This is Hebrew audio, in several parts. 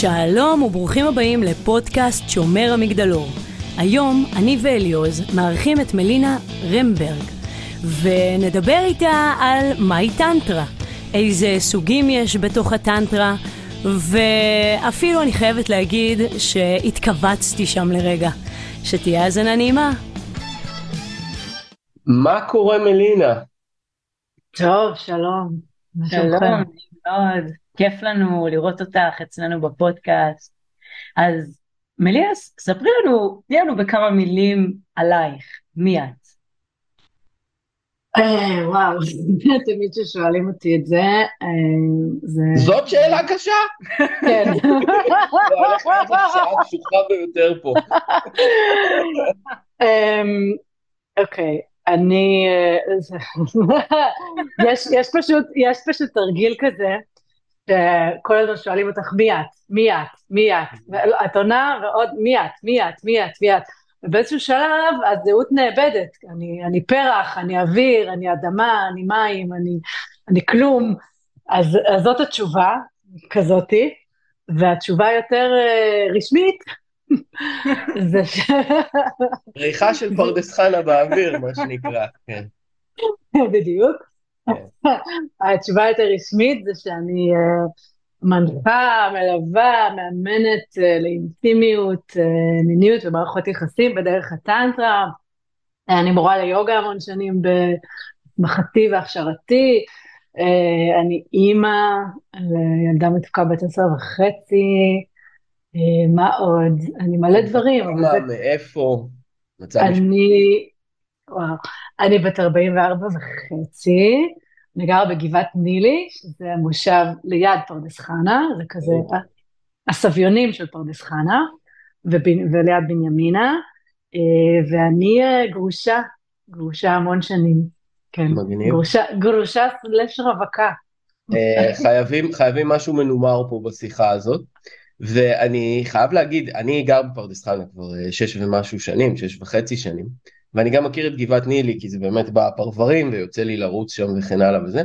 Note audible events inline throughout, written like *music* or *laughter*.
שלום וברוכים הבאים לפודקאסט שומר המגדלור. היום אני ואליעוז מארחים את מלינה רמברג, ונדבר איתה על מהי טנטרה, איזה סוגים יש בתוך הטנטרה, ואפילו אני חייבת להגיד שהתכווצתי שם לרגע. שתהיה האזנה נעימה. מה קורה מלינה? טוב, שלום. שלום, מאוד. כיף לנו לראות אותך אצלנו בפודקאסט. אז מליאס, ספרי לנו, תני לנו בכמה מילים עלייך, מי את? אה, וואו, *laughs* תמיד כששואלים אותי את זה, אה, זה... זאת שאלה קשה? כן. *laughs* השעה הקשוחה ביותר פה. *laughs* אמ, אוקיי, אני... אה, יש פשוט, יש פשוט תרגיל כזה, שכל הזמן שואלים אותך מי את, מי את, מי את, את עונה ועוד מי את, מי את, מי את, מי את, ובאיזשהו שלב הזהות נאבדת, אני, אני פרח, אני אוויר, אני אדמה, אני מים, אני, אני כלום, אז, אז זאת התשובה, כזאתי, והתשובה יותר uh, רשמית, *laughs* זה ש... ריחה של פרדס חנה באוויר, מה שנקרא, כן. *laughs* בדיוק. *laughs* התשובה היותר רשמית זה שאני uh, מנחה, מלווה, מאמנת uh, לאינטימיות, uh, מיניות ומערכות יחסים בדרך הטנטרה. אני מורה ליוגה המון שנים במחתי והכשרתי. אני אימא לילדה מתוקה בת עשר וחצי. מה עוד? אני מלא דברים. מאיפה? אני... וואו. אני בת 44 וחצי, אני גרה בגבעת נילי, שזה המושב ליד פרדס חנה, זה כזה הסביונים של פרדס חנה, וליד בנימינה, אה, ואני אה, גרושה, גרושה המון שנים. כן, מגניב. גרושה, גרושה סלש רווקה. אה, חייבים, חייבים משהו מנומר פה בשיחה הזאת. ואני חייב להגיד, אני גר בפרדס חנה כבר שש ומשהו שנים, שש וחצי שנים. ואני גם מכיר את גבעת נילי כי זה באמת בפרברים ויוצא לי לרוץ שם וכן הלאה וזה.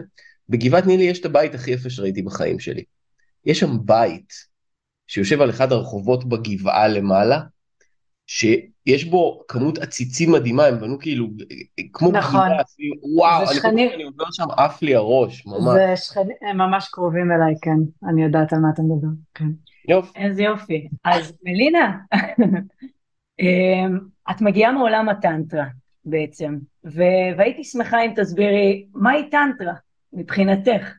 בגבעת נילי יש את הבית הכי יפה שראיתי בחיים שלי. יש שם בית שיושב על אחד הרחובות בגבעה למעלה, שיש בו כמות עציצים מדהימה, הם בנו כאילו, כמו נכון. גבעה, וואו, אני שכנים... אני עובר שם עף לי הראש, ממש. זה שכנים, הם ממש קרובים אליי, כן, אני יודעת על מה אתה מדבר, כן. יופי. איזה יופי. אז מלינה, *laughs* אמ, את מגיעה מעולם הטנטרה בעצם, ו- והייתי שמחה אם תסבירי מהי טנטרה מבחינתך.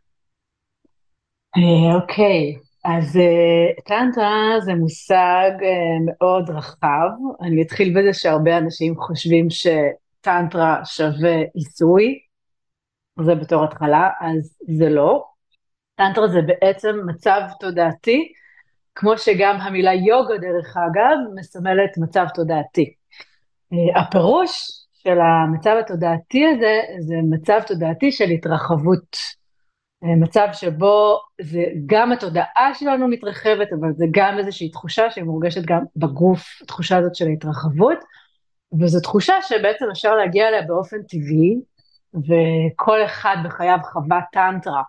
אה, אוקיי, אז uh, טנטרה זה מושג uh, מאוד רחב, אני אתחיל בזה שהרבה אנשים חושבים שטנטרה שווה עיסוי, זה בתור התחלה, אז זה לא. טנטרה זה בעצם מצב תודעתי כמו שגם המילה יוגה דרך אגב מסמלת מצב תודעתי. אה, הפירוש של המצב התודעתי הזה זה מצב תודעתי של התרחבות. אה, מצב שבו זה גם התודעה שלנו מתרחבת אבל זה גם איזושהי תחושה שמורגשת גם בגוף, התחושה הזאת של ההתרחבות וזו תחושה שבעצם אפשר להגיע אליה באופן טבעי וכל אחד בחייו חווה טנטרה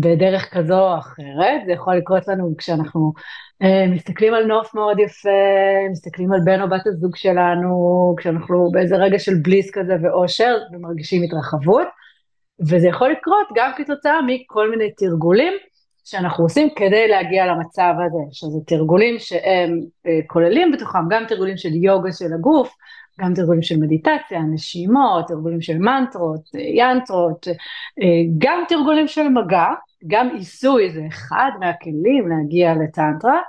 בדרך כזו או אחרת, זה יכול לקרות לנו כשאנחנו uh, מסתכלים על נוף מאוד יפה, מסתכלים על בן או בת הזוג שלנו, כשאנחנו באיזה רגע של בליס כזה ואושר ומרגישים התרחבות, וזה יכול לקרות גם כתוצאה מכל מיני תרגולים שאנחנו עושים כדי להגיע למצב הזה, שזה תרגולים שהם uh, כוללים בתוכם גם תרגולים של יוגה של הגוף, גם תרגולים של מדיטציה, נשימות, תרגולים של מנטרות, ינטרות, גם תרגולים של מגע, גם עיסוי זה אחד מהכלים להגיע לטנטרה,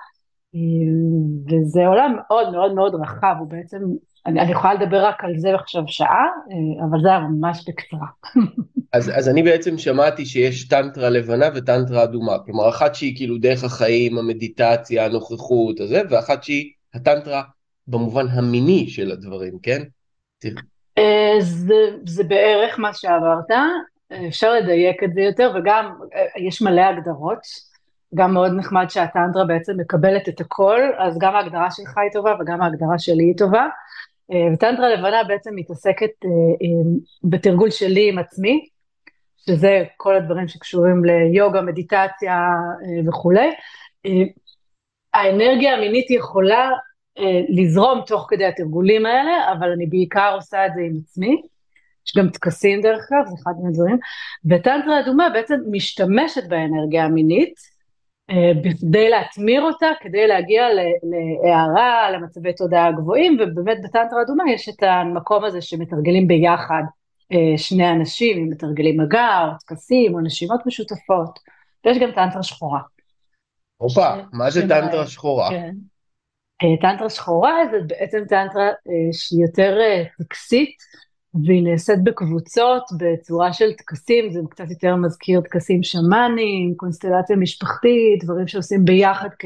וזה עולם מאוד מאוד מאוד רחב, הוא בעצם, אני, אני יכולה לדבר רק על זה עכשיו שעה, אבל זה היה ממש בקצרה. *laughs* אז, אז אני בעצם שמעתי שיש טנטרה לבנה וטנטרה אדומה, כלומר אחת שהיא כאילו דרך החיים, המדיטציה, הנוכחות, הזה, ואחת שהיא הטנטרה במובן המיני של הדברים, כן? אה, זה, זה בערך מה שאמרת, אפשר לדייק את זה יותר וגם אה, יש מלא הגדרות, גם מאוד נחמד שהטנטרה בעצם מקבלת את הכל, אז גם ההגדרה שלך היא טובה וגם ההגדרה שלי היא טובה. אה, וטנטרה לבנה בעצם מתעסקת בתרגול שלי עם עצמי, שזה כל הדברים שקשורים ליוגה, מדיטציה וכולי. האנרגיה המינית יכולה אה, לזרום תוך כדי התרגולים האלה, אבל אני בעיקר עושה את זה עם עצמי. יש גם טקסים דרך אגב, זה אחד מהדברים. וטנטרה אדומה בעצם משתמשת באנרגיה המינית, אה, בכדי להטמיר אותה, כדי להגיע להערה, למצבי תודעה גבוהים, ובאמת בטנטרה אדומה יש את המקום הזה שמתרגלים ביחד אה, שני אנשים, אם מתרגלים מגע, או טקסים, או נשימות משותפות, ויש גם טנטרה שחורה. הופה, מה זה טנטרה שחורה? כן. אה, טנטרה שחורה זה בעצם טנטרה שהיא יותר טקסית, והיא נעשית בקבוצות בצורה של טקסים, זה קצת יותר מזכיר טקסים שמאניים, קונסטלציה משפחתית, דברים שעושים ביחד כ...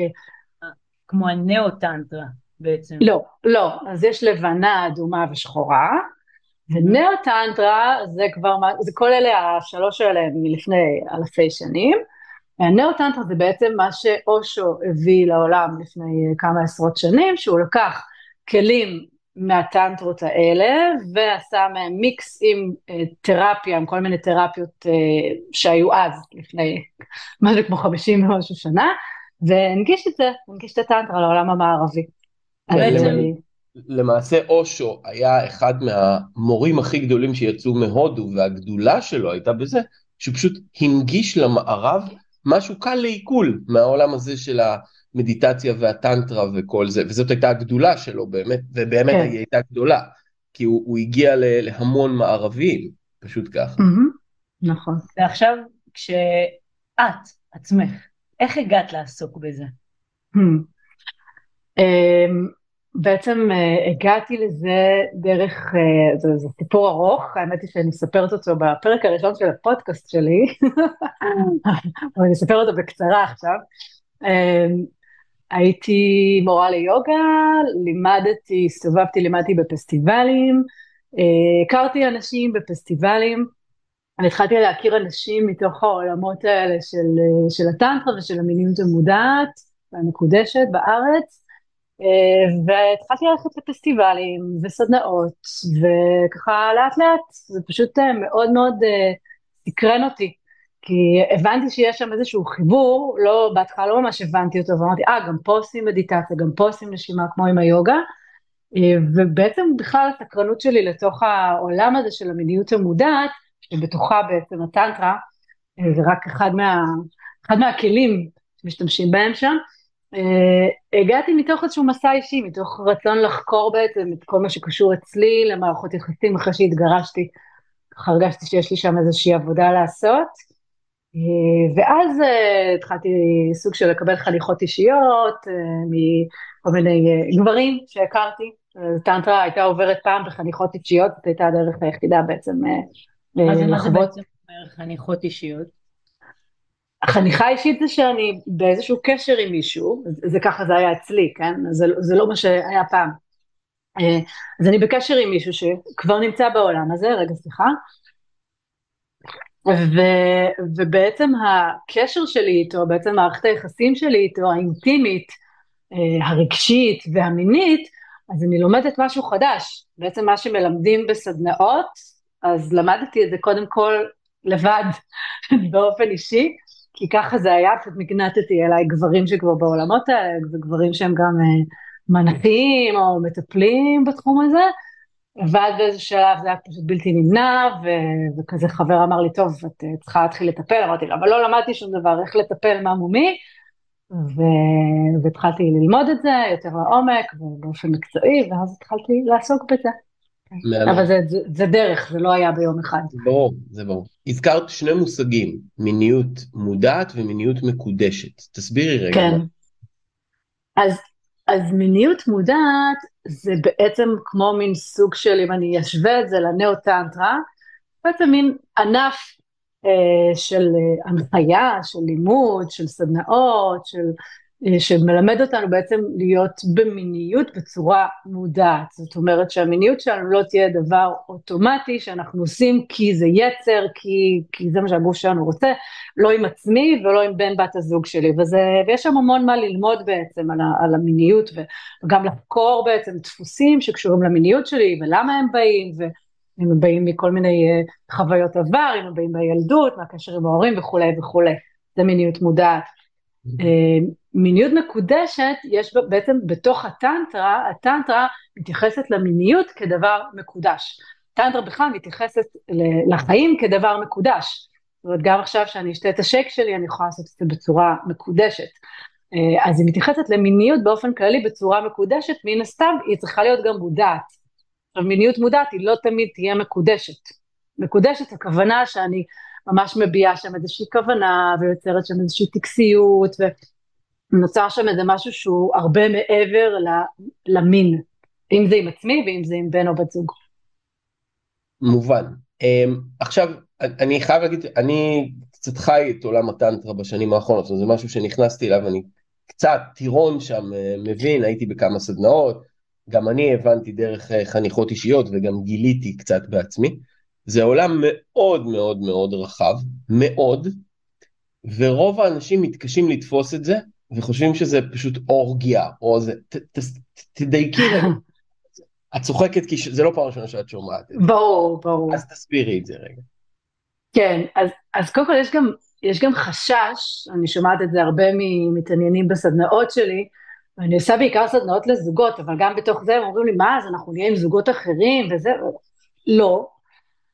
כמו הנאו-טנטרה בעצם. לא, לא, אז יש לבנה, אדומה ושחורה, ונאו-טנטרה זה כבר, זה כל אלה, השלוש האלה מלפני אלפי שנים, והנאו-טנטרה זה בעצם מה שאושו הביא לעולם לפני כמה עשרות שנים, שהוא לקח כלים מהטנטרות האלה, ועשה מהם מיקס עם אה, תרפיה, עם כל מיני תרפיות אה, שהיו אז, לפני משהו כמו חמישים ומשהו שנה, והנגיש את זה, הנגיש את הטנטרה לעולם המערבי. למעשה אושו היה אחד מהמורים הכי גדולים שיצאו מהודו, והגדולה שלו הייתה בזה שהוא פשוט הנגיש למערב משהו קל לעיכול מהעולם הזה של ה... המדיטציה והטנטרה וכל זה, וזאת הייתה הגדולה שלו באמת, ובאמת כן. היא הייתה גדולה, כי הוא, הוא הגיע להמון מערבים, פשוט ככה. Mm-hmm. נכון. ועכשיו, כשאת עצמך, איך הגעת לעסוק בזה? Hmm. Um, בעצם uh, הגעתי לזה דרך, uh, זה, זה סיפור ארוך, האמת היא שאני מספרת אותו בפרק הראשון של הפודקאסט שלי, *laughs* אבל אני אספר אותו בקצרה עכשיו. Um, הייתי מורה ליוגה, לימדתי, הסתובבתי, לימדתי בפסטיבלים, אה, הכרתי אנשים בפסטיבלים, אני התחלתי להכיר אנשים מתוך העולמות האלה של, אה, של הטנטרה ושל המיניות המודעת והמקודשת בארץ, אה, והתחלתי ללכת לפסטיבלים וסדנאות, וככה לאט לאט זה פשוט מאוד מאוד סקרן אותי. כי הבנתי שיש שם איזשהו חיבור, לא, בהתחלה לא ממש הבנתי אותו, ואמרתי, אה, גם פה עושים מדיטציה, גם פה עושים נשימה כמו עם היוגה, אה, ובעצם בכלל הסקרנות שלי לתוך העולם הזה של המיניות המודעת, שבתוכה בעצם הטנטרה, אה, זה רק אחד, מה, אחד מהכלים שמשתמשים בהם שם, אה, הגעתי מתוך איזשהו מסע אישי, מתוך רצון לחקור בעצם את כל מה שקשור אצלי למערכות יחסים אחרי שהתגרשתי, הרגשתי שיש לי שם איזושהי עבודה לעשות. אה, ואז אה, התחלתי סוג של לקבל חניכות אישיות אה, מכל מיני גברים שהכרתי. טנטרה הייתה עוברת פעם בחניכות אישיות, זאת הייתה הדרך היחידה בעצם לחוות. מה זה בעצם אומר חניכות אישיות? החניכה האישית זה שאני באיזשהו קשר עם מישהו, זה ככה זה היה אצלי, כן? זה, זה לא מה שהיה פעם. אז אני בקשר עם מישהו שכבר נמצא בעולם הזה, רגע סליחה, ו, ובעצם הקשר שלי איתו, בעצם מערכת היחסים שלי איתו, האינטימית, אה, הרגשית והמינית, אז אני לומדת משהו חדש. בעצם מה שמלמדים בסדנאות, אז למדתי את זה קודם כל לבד, *laughs* באופן אישי, כי ככה זה היה, פשוט מגנטתי אליי גברים שכבר בעולמות האלה, וגברים שהם גם אה, מנחים או מטפלים בתחום הזה, ואז באיזה שלב זה היה פשוט בלתי נמנע, ו- וכזה חבר אמר לי, טוב, את אה, צריכה להתחיל לטפל, אמרתי לו, אבל לא למדתי שום דבר, איך לטפל, מה מומי, ו- והתחלתי ללמוד את זה יותר לעומק ובאופן מקצועי, ואז התחלתי לעסוק בזה. אבל זה, זה, זה דרך, זה לא היה ביום אחד. ברור, זה ברור. הזכרת שני מושגים, מיניות מודעת ומיניות מקודשת. תסבירי רגע. כן. אז אז מיניות מודעת זה בעצם כמו מין סוג של, אם אני אשווה את זה לנאו-טנטרה, בעצם מין ענף אה, של אה, הנחיה, של לימוד, של סדנאות, של שמלמד אותנו בעצם להיות במיניות בצורה מודעת. זאת אומרת שהמיניות שלנו לא תהיה דבר אוטומטי שאנחנו עושים כי זה יצר, כי, כי זה מה שהגוף שלנו רוצה, לא עם עצמי ולא עם בן בת הזוג שלי. וזה, ויש שם המון מה ללמוד בעצם על, ה, על המיניות וגם לחקור בעצם דפוסים שקשורים למיניות שלי ולמה הם באים. ו... אם הם באים מכל מיני אה, חוויות עבר, אם הם באים בילדות, מהקשר עם ההורים וכולי וכולי, זה מיניות מודעת. מיניות מקודשת, יש בעצם בתוך הטנטרה, הטנטרה מתייחסת למיניות כדבר מקודש. טנטרה בכלל מתייחסת לחיים כדבר מקודש. זאת אומרת, גם עכשיו שאני אשתה את השייק שלי, אני יכולה לעשות את זה בצורה מקודשת. אה, אז היא מתייחסת למיניות באופן כללי בצורה מקודשת, מן הסתם היא צריכה להיות גם מודעת. עכשיו, מיניות מודעת היא לא תמיד תהיה מקודשת. מקודשת הכוונה שאני ממש מביעה שם איזושהי כוונה, ויוצרת שם איזושהי טקסיות, ונוצר שם איזה משהו שהוא הרבה מעבר למין, אם זה עם עצמי ואם זה עם בן או בת זוג. מובן. Um, עכשיו, אני חייב להגיד, אני קצת חי את עולם הטנטרה בשנים האחרונות, זה משהו שנכנסתי אליו, אני קצת טירון שם אה, מבין, הייתי בכמה סדנאות, גם אני הבנתי דרך אה, חניכות אישיות וגם גיליתי קצת בעצמי. זה עולם מאוד מאוד מאוד רחב, מאוד, ורוב האנשים מתקשים לתפוס את זה, וחושבים שזה פשוט אורגיה, או זה, ת, ת, ת, תדייקי. *laughs* את צוחקת כי זה לא פעם ראשונה שאת שומעת את זה. ברור, ברור. אז תסבירי את זה רגע. כן, אז, אז קודם כל יש גם, יש גם חשש, אני שומעת את זה הרבה ממתעניינים בסדנאות שלי, ואני עושה בעיקר סדנאות לזוגות, אבל גם בתוך זה הם אומרים לי, מה, אז אנחנו נהיה עם זוגות אחרים וזה, לא.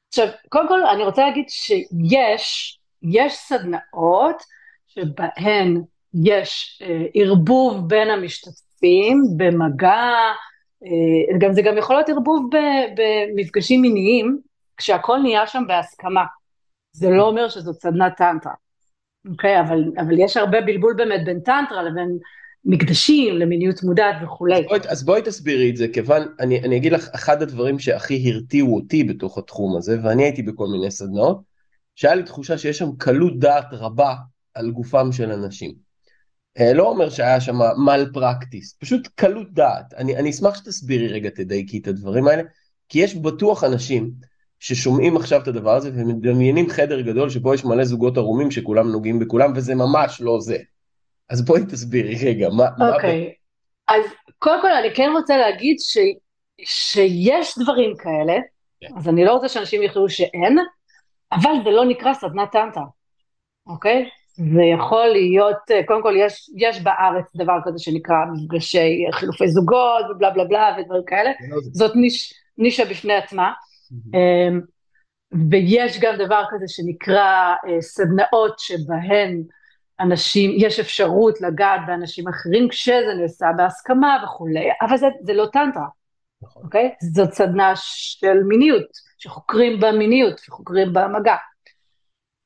עכשיו, קודם כל אני רוצה להגיד שיש, יש סדנאות שבהן יש אה, ערבוב בין המשתתפים במגע, אה, גם זה גם יכול להיות ערבוב במפגשים מיניים, כשהכול נהיה שם בהסכמה. זה לא אומר שזאת סדנת טנטרה, אוקיי? אבל, אבל יש הרבה בלבול באמת בין טנטרה לבין מקדשים, למיניות מודעת וכולי. אז בואי, אז בואי תסבירי את זה, כיוון, אני, אני אגיד לך, אחד הדברים שהכי הרתיעו אותי בתוך התחום הזה, ואני הייתי בכל מיני סדנאות, שהיה לי תחושה שיש שם קלות דעת רבה על גופם של אנשים. אה, לא אומר שהיה שם מל פרקטיס, פשוט קלות דעת. אני, אני אשמח שתסבירי רגע, תדייקי את הדברים האלה, כי יש בטוח אנשים ששומעים עכשיו את הדבר הזה ומדמיינים חדר גדול שבו יש מלא זוגות ערומים שכולם נוגעים בכולם, וזה ממש לא זה. אז בואי תסבירי רגע, מה... אוקיי, okay. אז קודם כל אני כן רוצה להגיד ש, שיש דברים כאלה, yeah. כן. אז אני לא רוצה שאנשים יחשבו שאין, אבל זה לא נקרא סדנת טנטה, אוקיי? Okay? זה יכול להיות, קודם כל יש, יש בארץ דבר כזה שנקרא מפגשי חילופי זוגות ובלה בלה בלה ודברים כאלה, לא זאת ניש, נישה בפני עצמה. Mm-hmm. ויש גם דבר כזה שנקרא אה, סדנאות שבהן אנשים, יש אפשרות לגעת באנשים אחרים כשזה נעשה בהסכמה וכולי, אבל זה, זה לא טנטרה, נכון. אוקיי? זאת סדנה של מיניות, שחוקרים במיניות, שחוקרים במגע.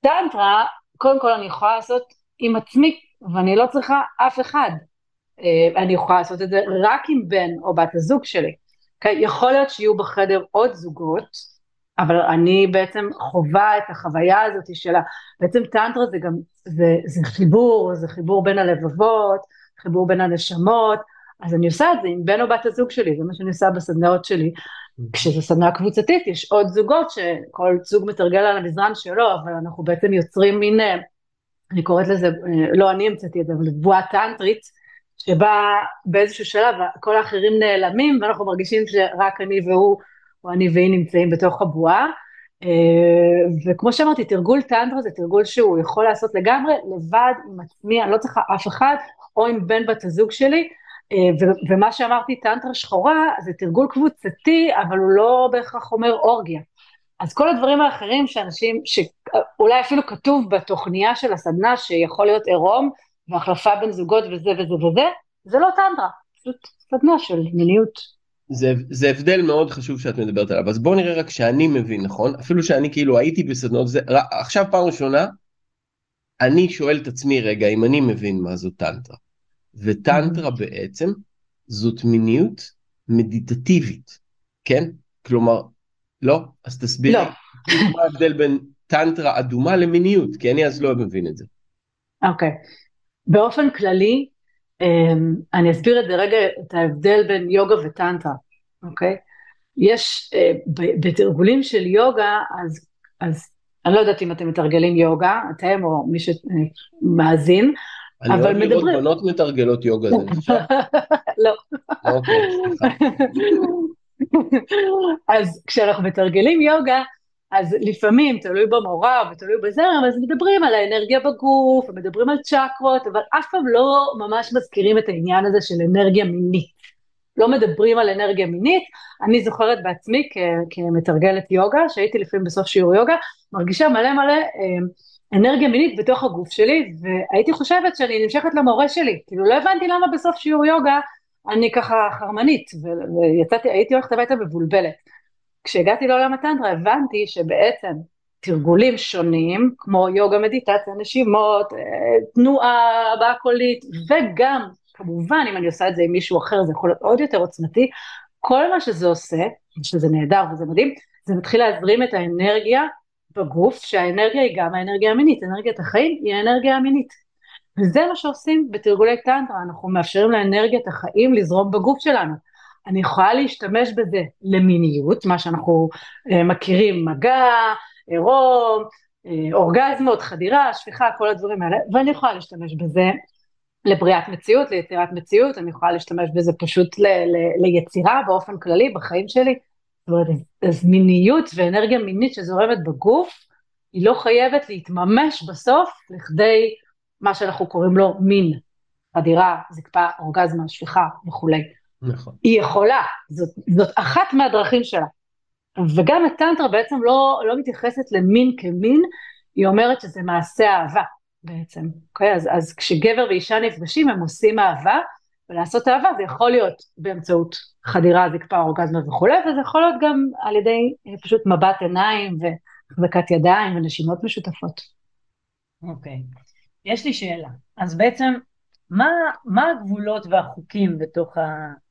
טנטרה, קודם כל אני יכולה לעשות עם עצמי, ואני לא צריכה אף אחד. אה, אני יכולה לעשות את זה רק עם בן או בת הזוג שלי. אוקיי? יכול להיות שיהיו בחדר עוד זוגות, אבל אני בעצם חווה את החוויה הזאת של ה... בעצם טנטרה זה גם, זה, זה חיבור, זה חיבור בין הלבבות, חיבור בין הנשמות, אז אני עושה את זה עם בן או בת הזוג שלי, זה מה שאני עושה בסדנאות שלי. כשזו סדנה קבוצתית יש עוד זוגות שכל זוג מתרגל על המזרן שלו, אבל אנחנו בעצם יוצרים מין, אה, אני קוראת לזה, אה, לא אני המצאתי את זה, אבל בועה טנטרית, שבה באיזשהו שלב כל האחרים נעלמים ואנחנו מרגישים שרק אני והוא או אני והיא נמצאים בתוך הבועה. אה, וכמו שאמרתי, תרגול טנטרה זה תרגול שהוא יכול לעשות לגמרי לבד עם עצמי, אני לא צריכה אף אחד, או עם בן בת הזוג שלי. אה, ומה שאמרתי, טנטרה שחורה, זה תרגול קבוצתי, אבל הוא לא בהכרח אומר אורגיה. אז כל הדברים האחרים שאנשים, שאולי אפילו כתוב בתוכניה של הסדנה שיכול להיות עירום והחלפה בין זוגות וזה וזה וזה, זה לא טנטרה, פשוט סדנה של מיניות. זה, זה הבדל מאוד חשוב שאת מדברת עליו, אז בואו נראה רק שאני מבין נכון, אפילו שאני כאילו הייתי בסדנות, זה, עכשיו פעם ראשונה, אני שואל את עצמי רגע אם אני מבין מה זו טנטרה. וטנטרה mm-hmm. בעצם זאת מיניות מדיטטיבית, כן? כלומר, לא? אז תסבירי לא. מה ההבדל בין טנטרה אדומה למיניות, כי אני אז לא מבין את זה. אוקיי. Okay. באופן כללי, אני אסביר את זה רגע, את ההבדל בין יוגה וטנטרה, אוקיי? יש, אה, בתרגולים של יוגה, אז, אז אני לא יודעת אם אתם מתרגלים יוגה, אתם או מי שמאזין, אני אבל מדברים... אני אוהב לראות בנות מתרגלות יוגה, זה *laughs* נחשב? לא. אוקיי, סליחה. *laughs* אז כשאנחנו מתרגלים יוגה, אז לפעמים, תלוי במורה ותלוי בזרם, אז מדברים על האנרגיה בגוף, מדברים על צ'קרות, אבל אף פעם לא ממש מזכירים את העניין הזה של אנרגיה מינית. לא מדברים על אנרגיה מינית, אני זוכרת בעצמי כ- כמתרגלת יוגה, שהייתי לפעמים בסוף שיעור יוגה, מרגישה מלא מלא אה, אנרגיה מינית בתוך הגוף שלי, והייתי חושבת שאני נמשכת למורה שלי, כאילו לא הבנתי למה בסוף שיעור יוגה אני ככה חרמנית, ויצאתי, הייתי הולכת הביתה מבולבלת. כשהגעתי לעולם הטנטרה הבנתי שבעצם תרגולים שונים, כמו יוגה, מדיטציה, נשימות, אה, תנועה, הבעה קולית, וגם, כמובן, אם אני עושה את זה עם מישהו אחר, זה יכול להיות עוד יותר עוצמתי, כל מה שזה עושה, שזה נהדר וזה מדהים, זה מתחיל להזרים את האנרגיה בגוף, שהאנרגיה היא גם האנרגיה המינית, אנרגיית החיים היא האנרגיה המינית. וזה מה שעושים בתרגולי טנטרה, אנחנו מאפשרים לאנרגיית החיים לזרום בגוף שלנו. אני יכולה להשתמש בזה למיניות, מה שאנחנו uh, מכירים, מגע, עירום, uh, אורגזמות, חדירה, שפיכה, כל הדברים האלה, ואני יכולה להשתמש בזה לבריאת מציאות, ליצירת מציאות, אני יכולה להשתמש בזה פשוט ל- ל- ליצירה באופן כללי בחיים שלי. זאת אומרת, אז מיניות ואנרגיה מינית שזורמת בגוף, היא לא חייבת להתממש בסוף לכדי מה שאנחנו קוראים לו מין, חדירה, זקפה, אורגזמה, שפיכה וכולי. נכון. היא יכולה, זאת, זאת אחת מהדרכים שלה. וגם הטנטרה בעצם לא, לא מתייחסת למין כמין, היא אומרת שזה מעשה אהבה בעצם. Okay, אוקיי? אז, אז כשגבר ואישה נפגשים הם עושים אהבה, ולעשות אהבה זה יכול להיות באמצעות חדירה, זקפה, אורגזמה וכולי, וזה יכול להיות גם על ידי אה, פשוט מבט עיניים והחזקת ידיים ונשימות משותפות. אוקיי. Okay. יש לי שאלה. אז בעצם מה, מה הגבולות והחוקים בתוך, ה,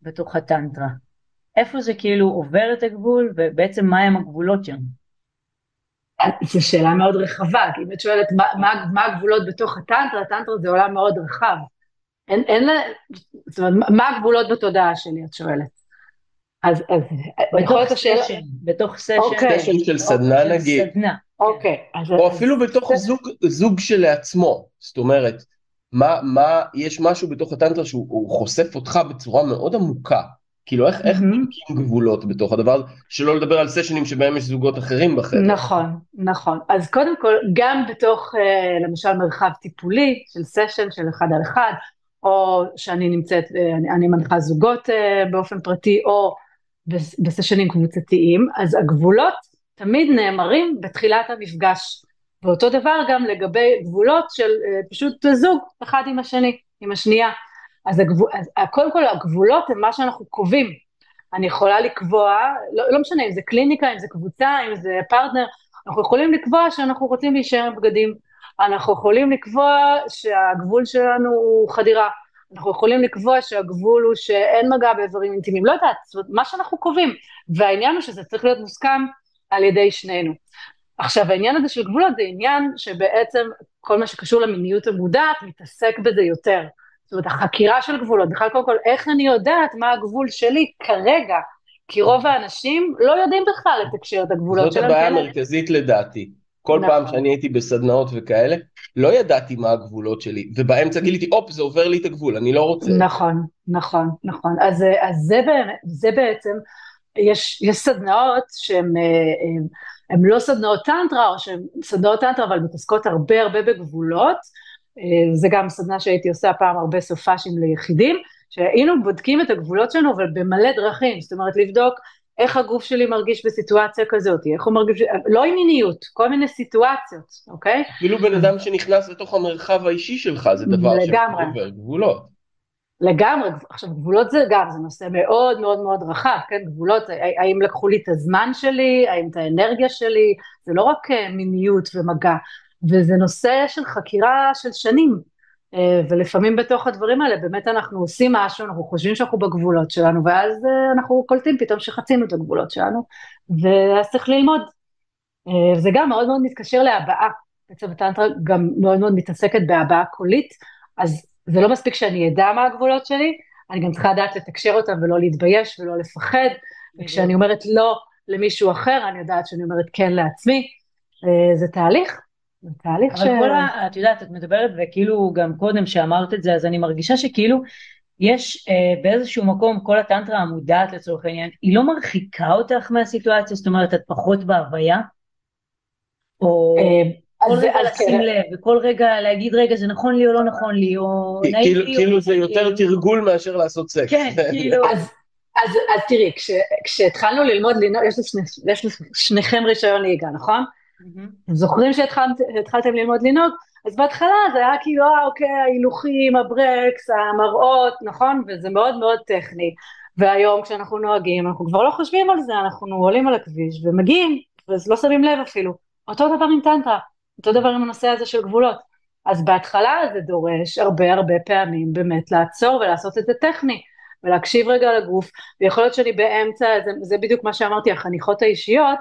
בתוך הטנטרה? איפה זה כאילו עובר את הגבול, ובעצם מה הם הגבולות שם? זו שאלה מאוד רחבה, כי אם את שואלת מה, מה, מה הגבולות בתוך הטנטרה, הטנטרה זה עולם מאוד רחב. אין, אין לה, זאת אומרת, מה הגבולות בתודעה שלי, את שואלת? אז, אז בתוך סשן, בתוך סשן, אוקיי. סשן של סדנה נגיד, סדנה. אוקיי, או אפילו בתוך זוג, זוג שלעצמו, זאת אומרת, מה, מה, יש משהו בתוך הטנטרה שהוא חושף אותך בצורה מאוד עמוקה. כאילו איך, איך נקים גבולות בתוך הדבר, שלא לדבר על סשנים שבהם יש זוגות אחרים בחדר. נכון, נכון. אז קודם כל, גם בתוך אה, למשל מרחב טיפולי של סשן של אחד על אחד, או שאני נמצאת, אה, אני, אני מנחה זוגות אה, באופן פרטי, או בסשנים קבוצתיים, אז הגבולות תמיד נאמרים בתחילת המפגש. ואותו דבר גם לגבי גבולות של אה, פשוט זוג אחד עם השני, עם השנייה. אז, הגבול, אז קודם כל הגבולות הם מה שאנחנו קובעים. אני יכולה לקבוע, לא, לא משנה אם זה קליניקה, אם זה קבוצה, אם זה פרטנר, אנחנו יכולים לקבוע שאנחנו רוצים להישאר עם בגדים. אנחנו יכולים לקבוע שהגבול שלנו הוא חדירה. אנחנו יכולים לקבוע שהגבול הוא שאין מגע באיברים אינטימיים, לא יודעת, מה שאנחנו קובעים. והעניין הוא שזה צריך להיות מוסכם על ידי שנינו. עכשיו העניין הזה של גבולות זה עניין שבעצם כל מה שקשור למיניות המודעת מתעסק בזה יותר. זאת אומרת החקירה של גבולות, בכלל קודם כל איך אני יודעת מה הגבול שלי כרגע, כי רוב האנשים לא יודעים בכלל לתקשר את הגבולות שלהם. זאת הבעיה המרכזית לדעתי. כל נכון. פעם שאני הייתי בסדנאות וכאלה, לא ידעתי מה הגבולות שלי, ובאמצע גיליתי, הופ, זה עובר לי את הגבול, אני לא רוצה. נכון, נכון, נכון. אז, אז זה, זה בעצם, יש, יש סדנאות שהן הן לא סדנאות טנטרה, או שהן סדנאות טנטרה, אבל מתעסקות הרבה הרבה בגבולות. אה, זה גם סדנה שהייתי עושה פעם הרבה סופאשים ליחידים, שהיינו בודקים את הגבולות שלנו, אבל במלא דרכים, זאת אומרת לבדוק איך הגוף שלי מרגיש בסיטואציה כזאת, איך הוא מרגיש, לא עם מיניות, כל מיני סיטואציות, אוקיי? אפילו בן אדם שנכנס לתוך המרחב האישי שלך, זה דבר שעובר גבולות. לגמרי, עכשיו גבולות זה גם, זה נושא מאוד מאוד מאוד רחב, כן, גבולות, האם לקחו לי את הזמן שלי, האם את האנרגיה שלי, זה לא רק אה, מיניות ומגע, וזה נושא של חקירה של שנים, אה, ולפעמים בתוך הדברים האלה באמת אנחנו עושים משהו, אנחנו חושבים שאנחנו בגבולות שלנו, ואז אה, אנחנו קולטים פתאום שחצינו את הגבולות שלנו, ואז צריך ללמוד. זה גם מאוד מאוד מתקשר להבעה, בעצם הטנטרה גם מאוד מאוד מתעסקת בהבעה קולית, אז זה לא מספיק שאני אדע מה הגבולות שלי, אני גם צריכה לדעת לתקשר אותם ולא להתבייש ולא לפחד, וכשאני אומרת לא למישהו אחר, אני יודעת שאני אומרת כן לעצמי, אה, זה תהליך. זה תהליך אבל ש... אבל כל ה... את יודעת, את מדברת וכאילו גם קודם שאמרת את זה, אז אני מרגישה שכאילו יש אה, באיזשהו מקום, כל הטנטרה המודעת לצורך העניין, היא לא מרחיקה אותך מהסיטואציה, זאת אומרת, את פחות בהוויה? או כל רגע לשים לב, וכל רגע להגיד רגע זה נכון לי או לא נכון לי, או נעים כאילו, לי. כאילו זה יותר תרגול מאשר לעשות סקס. כן, *laughs* כאילו. אז, אז תראי, כש, כשהתחלנו ללמוד לנהוג, יש, יש לשניכם רישיון נהיגה, נכון? Mm-hmm. זוכרים שהתחלתם ללמוד לנהוג? אז בהתחלה זה היה כאילו, אה, אוקיי, ההילוכים, הברקס, המראות, נכון? וזה מאוד מאוד טכני. והיום כשאנחנו נוהגים, אנחנו כבר לא חושבים על זה, אנחנו עולים על הכביש ומגיעים, ולא שמים לב אפילו. אותו דבר עם טנטרה, אותו דבר עם הנושא הזה של גבולות. אז בהתחלה זה דורש הרבה הרבה פעמים באמת לעצור ולעשות את זה טכני. ולהקשיב רגע לגוף, ויכול להיות שאני באמצע, זה, זה בדיוק מה שאמרתי, החניכות האישיות,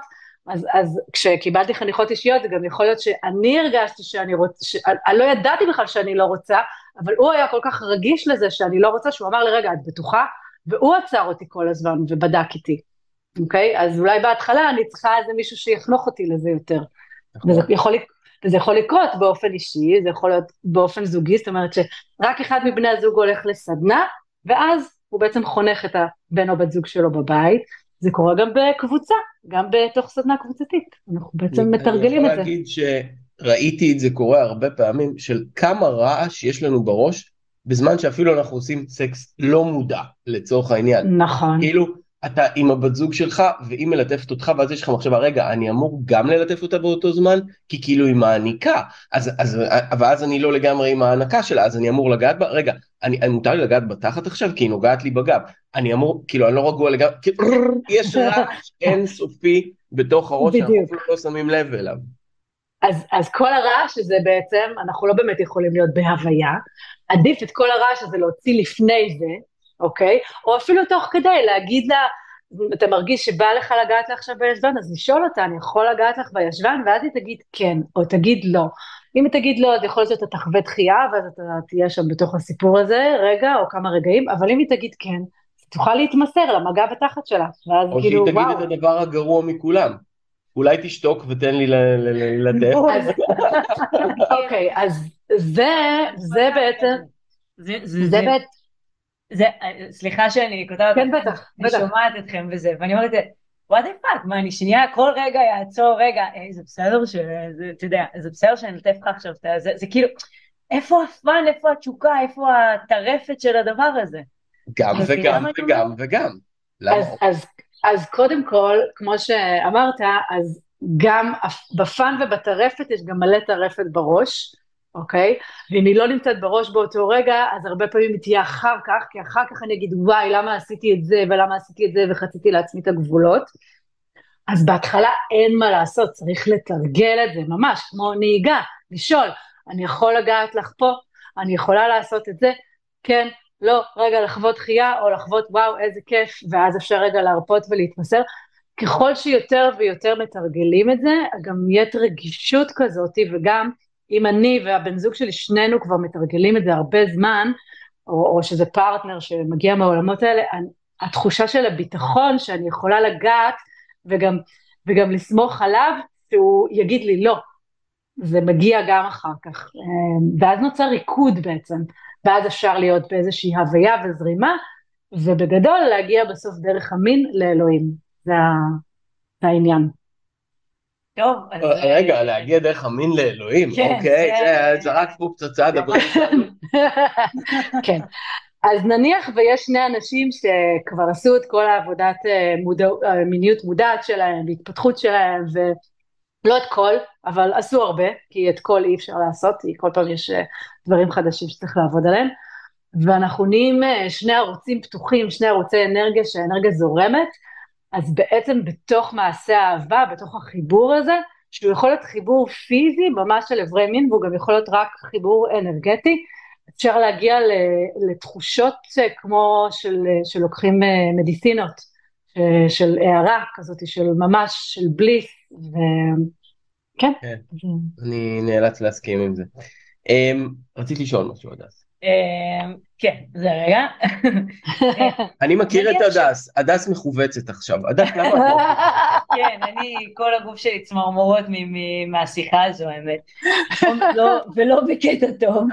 אז, אז כשקיבלתי חניכות אישיות, זה גם יכול להיות שאני הרגשתי שאני רוצה, ש... אני לא ידעתי בכלל שאני לא רוצה, אבל הוא היה כל כך רגיש לזה שאני לא רוצה, שהוא אמר לי, רגע, את בטוחה? והוא עצר אותי כל הזמן ובדק איתי, אוקיי? אז אולי בהתחלה אני צריכה איזה מישהו שיחנוך אותי לזה יותר. נכון. וזה יכול, וזה יכול לקרות באופן אישי, זה יכול להיות באופן זוגי, זאת אומרת שרק אחד מבני הזוג הולך לסדנה, ואז הוא בעצם חונך את הבן או בת זוג שלו בבית, זה קורה גם בקבוצה, גם בתוך סדנה קבוצתית, אנחנו בעצם מתרגלים את זה. אני יכול להגיד שראיתי את זה קורה הרבה פעמים, של כמה רעש יש לנו בראש, בזמן שאפילו אנחנו עושים סקס לא מודע, לצורך העניין. נכון. כאילו, אתה עם הבת זוג שלך והיא מלטפת אותך ואז יש לך מחשבה רגע אני אמור גם ללטף אותה באותו זמן? כי כאילו היא מעניקה. אז אז ואז אני לא לגמרי עם ההענקה שלה אז אני אמור לגעת בה? רגע אני, אני מותר לי לגעת בתחת עכשיו? כי היא נוגעת לי בגב. אני אמור כאילו אני לא רגוע לגמרי כאילו, *laughs* יש רעש אינסופי בתוך הראש שאנחנו לא שמים לב אליו. אז, אז כל הרעש הזה בעצם אנחנו לא באמת יכולים להיות בהוויה. עדיף את כל הרעש הזה להוציא לפני זה אוקיי? או אפילו תוך כדי להגיד לה, אתה מרגיש שבא לך לגעת לה עכשיו בישבן, אז לשאול אותה, אני יכול לגעת לך בישבן? ואז היא תגיד כן, או תגיד לא. אם היא תגיד לא, אז יכול להיות שאתה תחווה דחייה, ואז אתה תהיה שם בתוך הסיפור הזה, רגע, או כמה רגעים, אבל אם היא תגיד כן, תוכל להתמסר למגע בתחת שלה, ואז כאילו, וואו. או שהיא תגיד את הדבר הגרוע מכולם. אולי תשתוק ותן לי לדף. *laughs* אוקיי, אז זה, זה בעצם, זה בעצם, זה, סליחה שאני כותבת, כן בטח, אני שומעת אתכם וזה, ואני אומרת, what the fuck, מה אני שנייה כל רגע יעצור רגע, אה, זה בסדר שזה, אתה יודע, זה בסדר שאני נוטף לך עכשיו, זה, זה כאילו, איפה ה fun, איפה התשוקה, איפה הטרפת של הדבר הזה? גם וגם וגם וגם. אז, אז, אז קודם כל, כמו שאמרת, אז גם בפאן ובטרפת יש גם מלא טרפת בראש, אוקיי? ואם היא לא נמצאת בראש באותו רגע, אז הרבה פעמים היא תהיה אחר כך, כי אחר כך אני אגיד, וואי, למה עשיתי את זה, ולמה עשיתי את זה, וחציתי לעצמי את הגבולות. אז בהתחלה אין מה לעשות, צריך לתרגל את זה, ממש, כמו נהיגה, לשאול, אני יכול לגעת לך פה, אני יכולה לעשות את זה, כן, לא, רגע, לחוות דחייה, או לחוות וואו, איזה כיף, ואז אפשר רגע להרפות ולהתמסר. ככל שיותר ויותר מתרגלים את זה, גם נהיית רגישות כזאת, וגם אם אני והבן זוג שלי, שנינו כבר מתרגלים את זה הרבה זמן, או, או שזה פרטנר שמגיע מהעולמות האלה, התחושה של הביטחון שאני יכולה לגעת וגם, וגם לסמוך עליו, שהוא יגיד לי לא, זה מגיע גם אחר כך. אמ, ואז נוצר ריקוד בעצם, ואז אפשר להיות באיזושהי הוויה וזרימה, ובגדול להגיע בסוף דרך המין לאלוהים, זה העניין. טוב, אז... אה, רגע, להגיע דרך המין לאלוהים, כן, אוקיי, פה פצצה, דברי *laughs* כן, אז נניח ויש שני אנשים שכבר עשו את כל העבודת אה, מודע, אה, מיניות מודעת שלהם, והתפתחות שלהם, ולא את כל, אבל עשו הרבה, כי את כל אי אפשר לעשות, כי כל פעם יש דברים חדשים שצריך לעבוד עליהם, ואנחנו נהיים שני ערוצים פתוחים, שני ערוצי אנרגיה, שהאנרגיה זורמת, אז בעצם בתוך מעשה האהבה, בתוך החיבור הזה, שהוא יכול להיות חיבור פיזי ממש של אברי מין, והוא גם יכול להיות רק חיבור אנרגטי, אפשר להגיע לתחושות כמו של, שלוקחים אה, מדיסינות, של הערה כזאת, של ממש, של בליס, וכן. כן, אני נאלץ להסכים עם זה. אמ, רציתי לשאול משהו, הדס. אמ, כן, זה רגע. *laughs* אני מכיר את הדס, הדס מכווצת עכשיו, הדס למה את לא *laughs* כן, אני, כל הגוף שלי צמרמורות מהשיחה הזו, האמת. לא, ולא בקטע טוב.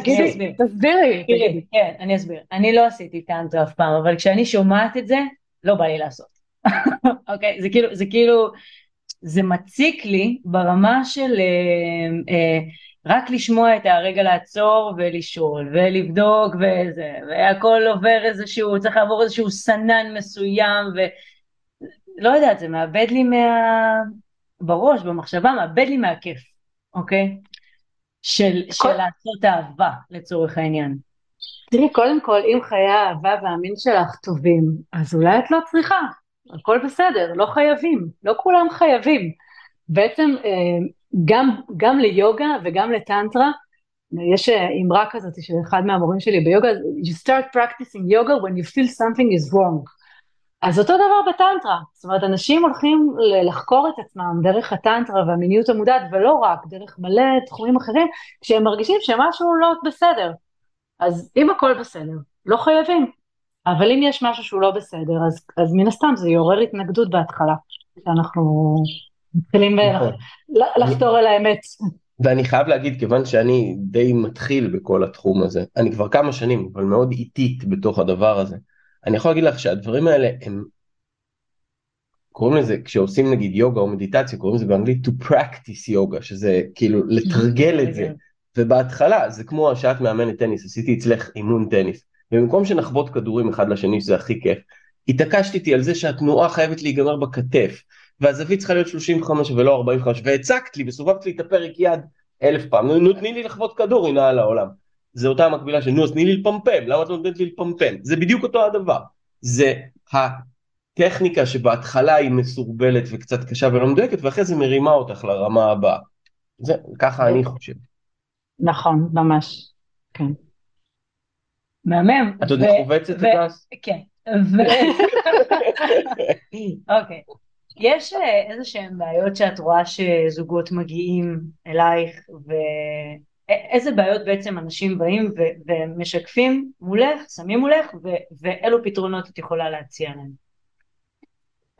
תגידי, תסבירי. כן, אני אסביר. אני לא עשיתי טנטרה אף פעם, אבל כשאני שומעת את זה, לא בא לי לעשות. *laughs* אוקיי? זה כאילו, זה כאילו... זה מציק לי ברמה של אה, אה, רק לשמוע את הרגע לעצור ולשאול ולבדוק וזה והכל עובר איזשהו צריך לעבור איזשהו סנן מסוים ולא יודעת זה מאבד לי מה... בראש במחשבה מאבד לי מהכיף אוקיי? של, כל... של לעשות אהבה לצורך העניין. תראי קודם כל אם חיי האהבה והמין שלך טובים אז אולי את לא צריכה. הכל בסדר לא חייבים. לא כולם חייבים בעצם אה, גם, גם ליוגה וגם לטנטרה, יש אה, אמרה כזאת של אחד מהמורים שלי ביוגה, you start practicing yoga when you feel something is wrong. אז אותו דבר בטנטרה, זאת אומרת אנשים הולכים לחקור את עצמם דרך הטנטרה והמיניות המודעת ולא רק, דרך מלא תחומים אחרים, כשהם מרגישים שמשהו לא בסדר. אז אם הכל בסדר, לא חייבים, אבל אם יש משהו שהוא לא בסדר, אז, אז מן הסתם זה יעורר התנגדות בהתחלה, שאנחנו מתחילים נכון. לחתור אל האמת. ואני חייב להגיד, כיוון שאני די מתחיל בכל התחום הזה, אני כבר כמה שנים, אבל מאוד איטית בתוך הדבר הזה, אני יכול להגיד לך שהדברים האלה הם, קוראים לזה, כשעושים נגיד יוגה או מדיטציה, קוראים לזה באנגלית to practice יוגה, שזה כאילו לתרגל את זה. ובהתחלה זה כמו שאת מאמנת טניס, עשיתי אצלך אימון טניס, ובמקום שנחבוט כדורים אחד לשני שזה הכי כיף, התעקשת איתי על זה שהתנועה חייבת להיגמר בכתף, והזווית צריכה להיות 35 ולא 45 והצקת לי וסובבת לי את הפרק יד אלף פעם. נו תני לי לחוות כדור הנה על העולם. זה אותה המקבילה של נו אז תני לי לפמפם. למה את לא נותנת לי לפמפם? זה בדיוק אותו הדבר. זה הטכניקה שבהתחלה היא מסורבלת וקצת קשה ולא מדויקת ואחרי זה מרימה אותך לרמה הבאה. זה ככה אני חושב. נכון ממש. כן. מהמם. את עוד מחובצת הדס? כן. *laughs* אוקיי יש אה, איזה שהן בעיות שאת רואה שזוגות מגיעים אלייך ואיזה בעיות בעצם אנשים באים ו- ומשקפים מולך, שמים מולך ו- ואילו פתרונות את יכולה להציע להם?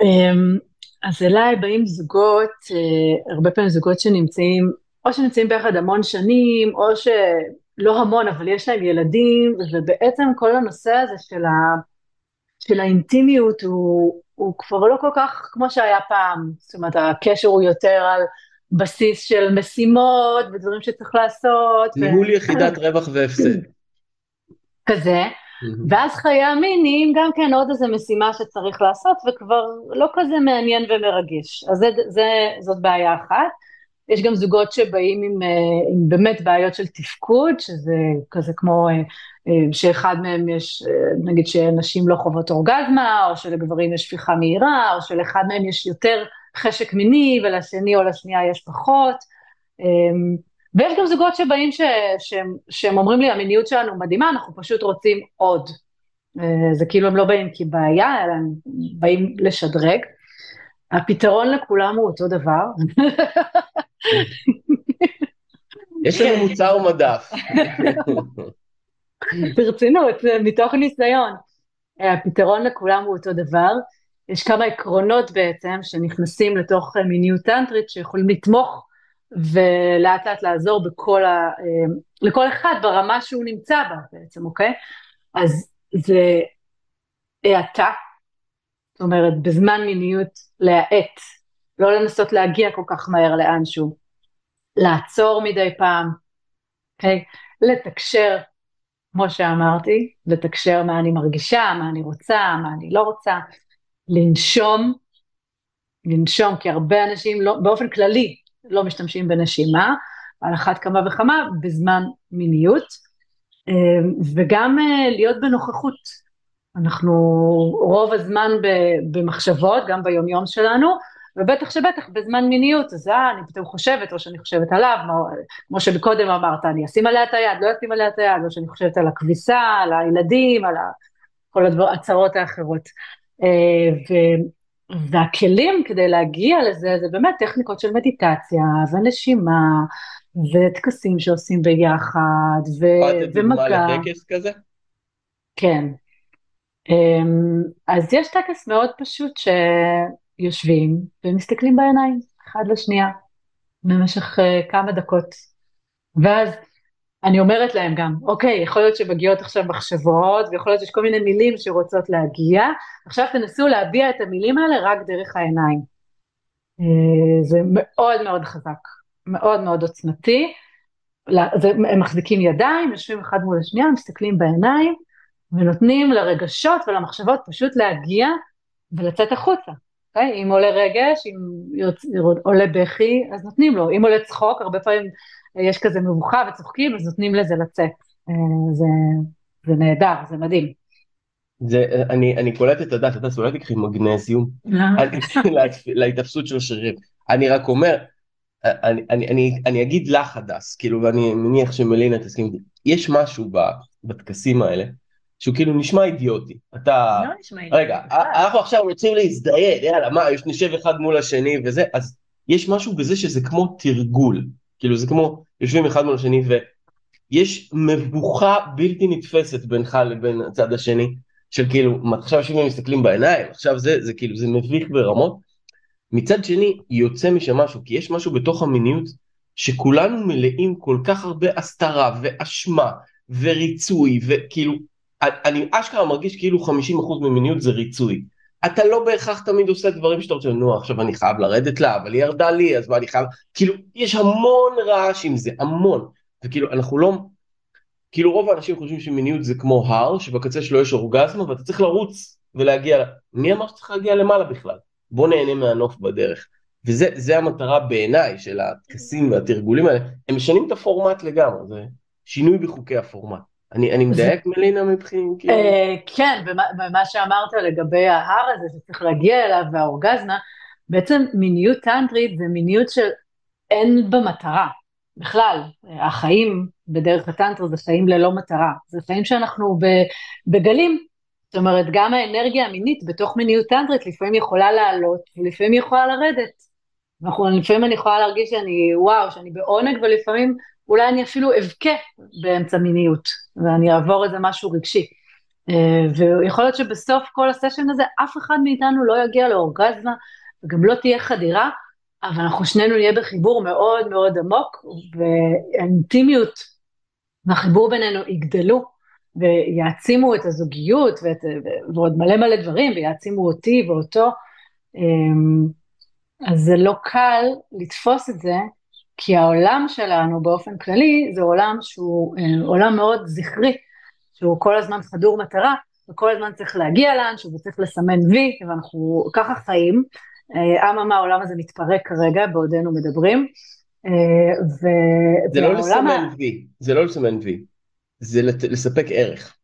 אמ, אז אליי באים זוגות, אה, הרבה פעמים זוגות שנמצאים, או שנמצאים ביחד המון שנים, או שלא המון, אבל יש להם ילדים, ובעצם כל הנושא הזה של, ה, של האינטימיות הוא, הוא כבר לא כל כך כמו שהיה פעם, זאת אומרת הקשר הוא יותר על בסיס של משימות ודברים שצריך לעשות. ניהול ו... יחידת *laughs* רווח והפסד. כזה, ואז חיי המינים גם כן עוד איזה משימה שצריך לעשות וכבר לא כזה מעניין ומרגש, אז זה, זה, זאת בעיה אחת. יש גם זוגות שבאים עם, אה, עם באמת בעיות של תפקוד, שזה כזה כמו אה, אה, שאחד מהם יש, נגיד שנשים לא חוות אורגזמה, או שלגברים יש שפיכה מהירה, או שלאחד מהם יש יותר חשק מיני ולשני או לשנייה יש פחות. ויש גם זוגות שבאים ש, שהם, שהם אומרים לי המיניות שלנו מדהימה, אנחנו פשוט רוצים עוד. זה כאילו הם לא באים כבעיה, אלא הם באים לשדרג. הפתרון לכולם הוא אותו דבר. *laughs* יש לנו מוצר מדף. ברצינות, מתוך ניסיון. הפתרון לכולם הוא אותו דבר. יש כמה עקרונות בעצם שנכנסים לתוך מיניות טנטרית שיכולים לתמוך ולאט לאט לעזור בכל ה... לכל אחד ברמה שהוא נמצא בה בעצם, אוקיי? אז זה האטה, זאת אומרת בזמן מיניות להאט, לא לנסות להגיע כל כך מהר לאנשהו, לעצור מדי פעם, okay? אוקיי? לתקשר, כמו שאמרתי, לתקשר מה אני מרגישה, מה אני רוצה, מה אני לא רוצה, לנשום, לנשום, כי הרבה אנשים לא, באופן כללי לא משתמשים בנשימה, על אחת כמה וכמה בזמן מיניות, אה, וגם אה, להיות בנוכחות. אנחנו רוב הזמן במחשבות, גם ביומיום שלנו, ובטח שבטח בזמן מיניות, אז אה, אני פתאום חושבת, או שאני חושבת עליו, מה, כמו שקודם אמרת, אני אשים עליה את היד, לא אשים עליה את היד, או שאני חושבת על הכביסה, על הילדים, על כל הדבר, הצרות האחרות. אה, ו, והכלים כדי להגיע לזה, זה באמת טכניקות של מדיטציה, ונשימה, וטקסים שעושים ביחד, ו, ומגע. דוגמה לטקס כזה? כן. אמ, אז יש טקס מאוד פשוט ש... יושבים ומסתכלים בעיניים אחד לשנייה במשך uh, כמה דקות. ואז אני אומרת להם גם, אוקיי, יכול להיות שמגיעות עכשיו מחשבות, ויכול להיות שיש כל מיני מילים שרוצות להגיע, עכשיו תנסו להביע את המילים האלה רק דרך העיניים. זה מאוד מאוד חזק, מאוד מאוד עוצמתי. הם מחזיקים ידיים, יושבים אחד מול השנייה, מסתכלים בעיניים ונותנים לרגשות ולמחשבות פשוט להגיע ולצאת החוצה. אוקיי? אם עולה רגש, אם. עולה בכי, אז נותנים לו. אם עולה צחוק, הרבה פעמים יש כזה מבוכה וצוחקים, אז נותנים לזה לצאת. אה, זה, זה נהדר, זה מדהים. זה, אני, אני קולט את הדעת, אתה אולי תקחי מגנזיום *laughs* להתאפסות של השרירים. אני רק אומר, אני, אני, אני, אני אגיד לך הדס, כאילו, ואני מניח שמלינה תסכים איתי, יש משהו בטקסים האלה, שהוא כאילו נשמע אידיוטי. אתה... לא נשמע אידיוטי. רגע, אנחנו עכשיו רוצים להזדיין, יאללה, מה, יש נשב אחד מול השני וזה, אז יש משהו בזה שזה כמו תרגול. כאילו זה כמו, יושבים אחד מול השני ויש מבוכה בלתי נתפסת בינך לבין הצד השני, של כאילו, עכשיו יושבים ומסתכלים בעיניים, עכשיו זה, זה כאילו, זה מביך ברמות. מצד שני, יוצא משם משהו, כי יש משהו בתוך המיניות שכולנו מלאים כל כך הרבה הסתרה ואשמה וריצוי וכאילו אני אשכרה מרגיש כאילו 50% ממיניות זה ריצוי. אתה לא בהכרח תמיד עושה דברים שאתה רוצה, נו עכשיו אני חייב לרדת לה, אבל היא ירדה לי, אז מה אני חייב, כאילו יש המון רעש עם זה, המון. וכאילו אנחנו לא, כאילו רוב האנשים חושבים שמיניות זה כמו הר, שבקצה שלו יש אורגזמה ואתה צריך לרוץ ולהגיע, מי אמר שצריך להגיע למעלה בכלל? בוא נהנה מהנוף בדרך. וזה המטרה בעיניי של הטקסים והתרגולים האלה, הם משנים את הפורמט לגמרי, זה שינוי בחוקי הפורמט. אני, אני מדייק מלינה מבחינת... כאילו? אה, כן, ומה שאמרת לגבי ההר הזה שצריך להגיע אליו והאורגזמה, בעצם מיניות טנטרית זה מיניות של אין בה מטרה. בכלל, החיים בדרך הטנטרה זה חיים ללא מטרה, זה חיים שאנחנו בגלים. זאת אומרת, גם האנרגיה המינית בתוך מיניות טנטרית לפעמים יכולה לעלות ולפעמים יכולה לרדת. לפעמים אני יכולה להרגיש שאני, וואו, שאני בעונג ולפעמים אולי אני אפילו אבכה באמצע מיניות, ואני אעבור איזה משהו רגשי. אה, ויכול להיות שבסוף כל הסשן הזה אף אחד מאיתנו לא יגיע לאורגזמה, וגם לא תהיה חדירה, אבל אנחנו שנינו נהיה בחיבור מאוד מאוד עמוק, והאינטימיות והחיבור בינינו יגדלו, ויעצימו את הזוגיות, ואת, ועוד מלא מלא דברים, ויעצימו אותי ואותו. אה, אז זה לא קל לתפוס את זה, כי העולם שלנו באופן כללי זה עולם שהוא אה, עולם מאוד זכרי, שהוא כל הזמן חדור מטרה, וכל הזמן צריך להגיע לאנשהו וצריך לסמן וי, ואנחנו ככה חיים. אה, אממה העולם הזה מתפרק כרגע בעודנו מדברים. אה, ו... זה לא לסמן וי, זה לא לסמן וי, זה לספק ערך.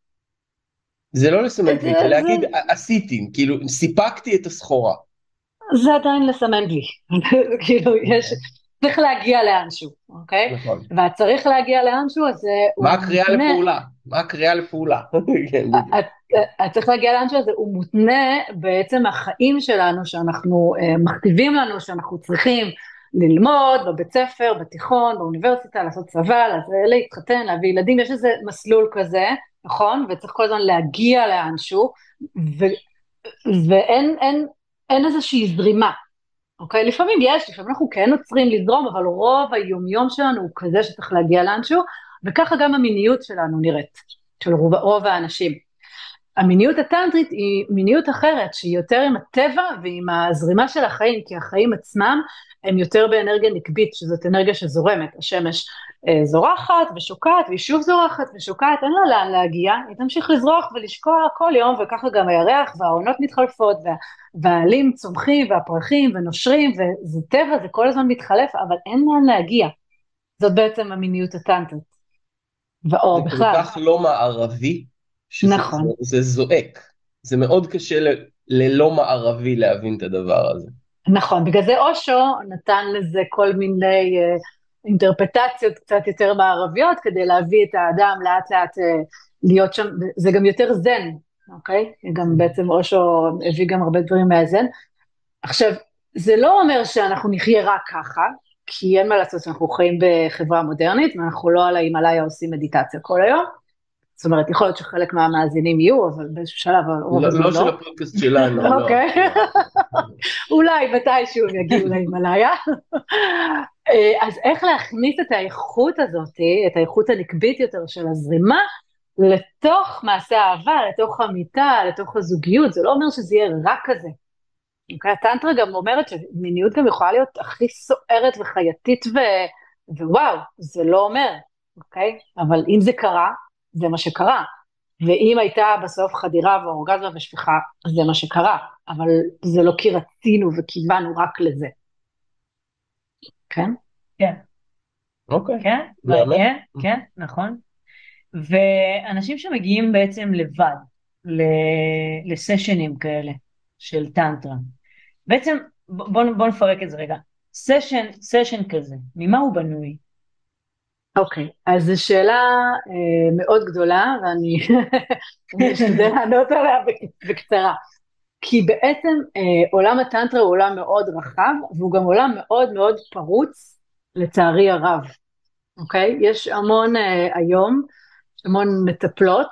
זה לא לסמן וי, זה להגיד עשיתי, כאילו סיפקתי את הסחורה. זה עדיין לסמן וי, *laughs* כאילו יש, צריך להגיע לאנשהו, אוקיי? נכון. והצריך להגיע לאנשהו, אז הוא... מה הקריאה מותנה... לפעולה? מה הקריאה לפעולה? *laughs* כן, צריך להגיע לאנשהו הזה, הוא מותנה בעצם החיים שלנו, שאנחנו אה, מכתיבים לנו, שאנחנו צריכים ללמוד בבית ספר, בתיכון, באוניברסיטה, לעשות צבא, להתחתן, להביא ילדים, יש איזה מסלול כזה, נכון? וצריך כל הזמן להגיע לאנשהו, ו... ואין אין, אין איזושהי זרימה. אוקיי? לפעמים יש, לפעמים אנחנו כן עוצרים לזרום, אבל רוב היומיום שלנו הוא כזה שצריך להגיע לאנשהו, וככה גם המיניות שלנו נראית, של רוב, רוב האנשים. המיניות הטנטרית היא מיניות אחרת, שהיא יותר עם הטבע ועם הזרימה של החיים, כי החיים עצמם הם יותר באנרגיה נקבית, שזאת אנרגיה שזורמת, השמש זורחת ושוקעת, והיא שוב זורחת ושוקעת, אין לה לאן להגיע, היא תמשיך לזרוח ולשקוע כל יום, וככה גם הירח והעונות מתחלפות, וה, והעלים צומחים והפרחים ונושרים, וזה טבע, זה כל הזמן מתחלף, אבל אין לאן להגיע. זאת בעצם המיניות הטנטרית. ואו בכלל. זה כל כך לא מערבי, שזה נכון. זה, זה זועק. זה מאוד קשה ל, ללא מערבי להבין את הדבר הזה. נכון, בגלל זה אושו נתן לזה כל מיני uh, אינטרפטציות קצת יותר מערביות, כדי להביא את האדם לאט לאט uh, להיות שם, זה גם יותר זן, אוקיי? גם בעצם אושו הביא גם הרבה דברים מהזן. עכשיו, זה לא אומר שאנחנו נחיה רק ככה, כי אין מה לעשות, אנחנו חיים בחברה מודרנית, ואנחנו לא על ההימאליה עושים מדיטציה כל היום. זאת אומרת, יכול להיות שחלק מהמאזינים יהיו, אבל באיזשהו שלב, לא, לא, לא של הפודקאסט שלנו. לא. אוקיי, *laughs* אולי מתישהו הם יגיעו להימאליה. אה, אז איך להכניס את האיכות הזאת, את האיכות הנקבית יותר של הזרימה, לתוך מעשה האהבה, לתוך המיטה, לתוך הזוגיות, זה לא אומר שזה יהיה רק כזה. אוקיי? הטנטרה גם אומרת שמיניות גם יכולה להיות הכי סוערת וחייתית ו... ווואו, זה לא אומר, אוקיי? אבל אם זה קרה, זה מה שקרה. ואם הייתה בסוף חדירה ואורגזמה ושפיכה, זה מה שקרה. אבל זה לא כי רצינו וכיוונו רק לזה. כן? כן. אוקיי. כן, מעניין, כן, נכון. ואנשים שמגיעים בעצם לבד לסשנים כאלה של טנטרה, בעצם בואו בוא נפרק את זה רגע. סשן, סשן כזה, ממה הוא בנוי? אוקיי, okay, אז זו שאלה אה, מאוד גדולה ואני *laughs* אשתדל לענות עליה בקצרה. כי בעצם אה, עולם הטנטרה הוא עולם מאוד רחב והוא גם עולם מאוד מאוד פרוץ לצערי הרב, אוקיי? יש המון אה, היום, המון מטפלות,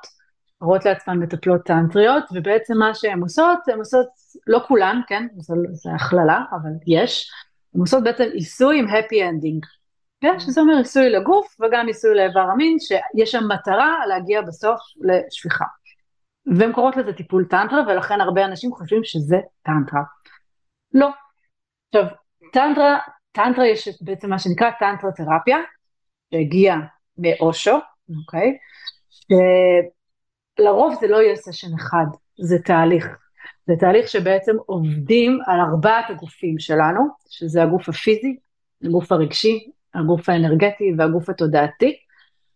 קוראות לעצמן מטפלות טנטריות ובעצם מה שהן עושות, הן עושות, לא כולן, כן? זו הכללה, אבל יש, הן עושות בעצם עיסוי עם happy ending. כן, שזה אומר עיסוי לגוף וגם עיסוי לאיבר המין, שיש שם מטרה להגיע בסוף לשפיכה. והן קוראות לזה טיפול טנטרה, ולכן הרבה אנשים חושבים שזה טנטרה. לא. עכשיו, טנטרה, טנטרה יש בעצם מה שנקרא טנטרה תרפיה, שהגיע מאושו, אוקיי? שלרוב זה לא יהיה סשן אחד, זה תהליך. זה תהליך שבעצם עובדים על ארבעת הגופים שלנו, שזה הגוף הפיזי, הגוף הרגשי, הגוף האנרגטי והגוף התודעתי,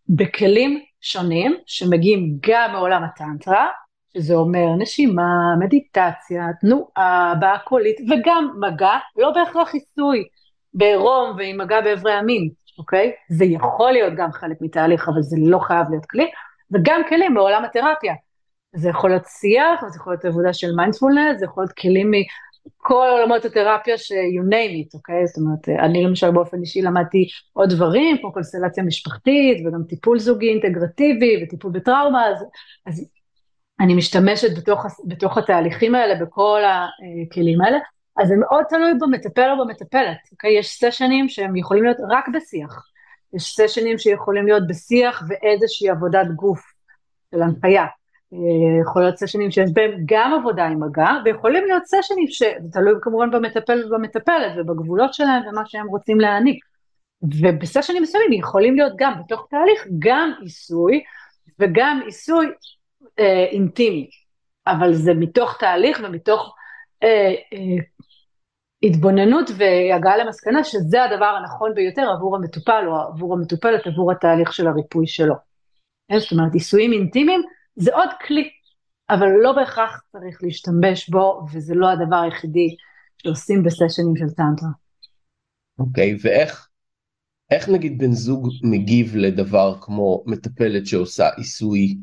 בכלים שונים שמגיעים גם מעולם הטנטרה, שזה אומר נשימה, מדיטציה, תנועה, הבעה קולית וגם מגע, לא בהכרח עיסוי בעירום ועם מגע באיברי המין, אוקיי? זה יכול להיות גם חלק מתהליך, אבל זה לא חייב להיות כלי, וגם כלים בעולם התרפיה. זה יכול להיות שיח, זה יכול להיות עבודה של מיינדפולנס, זה יכול להיות כלים כל עולמות התרפיה ש-you name it, אוקיי? זאת אומרת, אני למשל באופן אישי למדתי עוד דברים, כמו קונסטלציה משפחתית, וגם טיפול זוגי אינטגרטיבי, וטיפול בטראומה, אז, אז אני משתמשת בתוך, בתוך התהליכים האלה, בכל הכלים האלה, אז זה מאוד תלוי במטפל או במטפלת, אוקיי? יש סשנים שהם יכולים להיות רק בשיח, יש סשנים שיכולים להיות בשיח ואיזושהי עבודת גוף של הנחיה. אה, יכול להיות סשנים שיש בהם גם עבודה עם מגע, ויכולים להיות סשנים שזה תלוי כמובן במטפל ובמטפלת ובגבולות שלהם ומה שהם רוצים להעניק. ובסשנים מסוימים יכולים להיות גם בתוך תהליך גם עיסוי וגם עיסוי אה, אינטימי, אבל זה מתוך תהליך ומתוך אה, אה, התבוננות והגעה למסקנה שזה הדבר הנכון ביותר עבור המטופל או עבור המטופלת עבור התהליך של הריפוי שלו. זאת אומרת עיסויים אינטימיים זה עוד כלי, אבל לא בהכרח צריך להשתמש בו, וזה לא הדבר היחידי שעושים בסשנים של טנטרה. אוקיי, okay, ואיך איך נגיד בן זוג מגיב לדבר כמו מטפלת שעושה עיסוי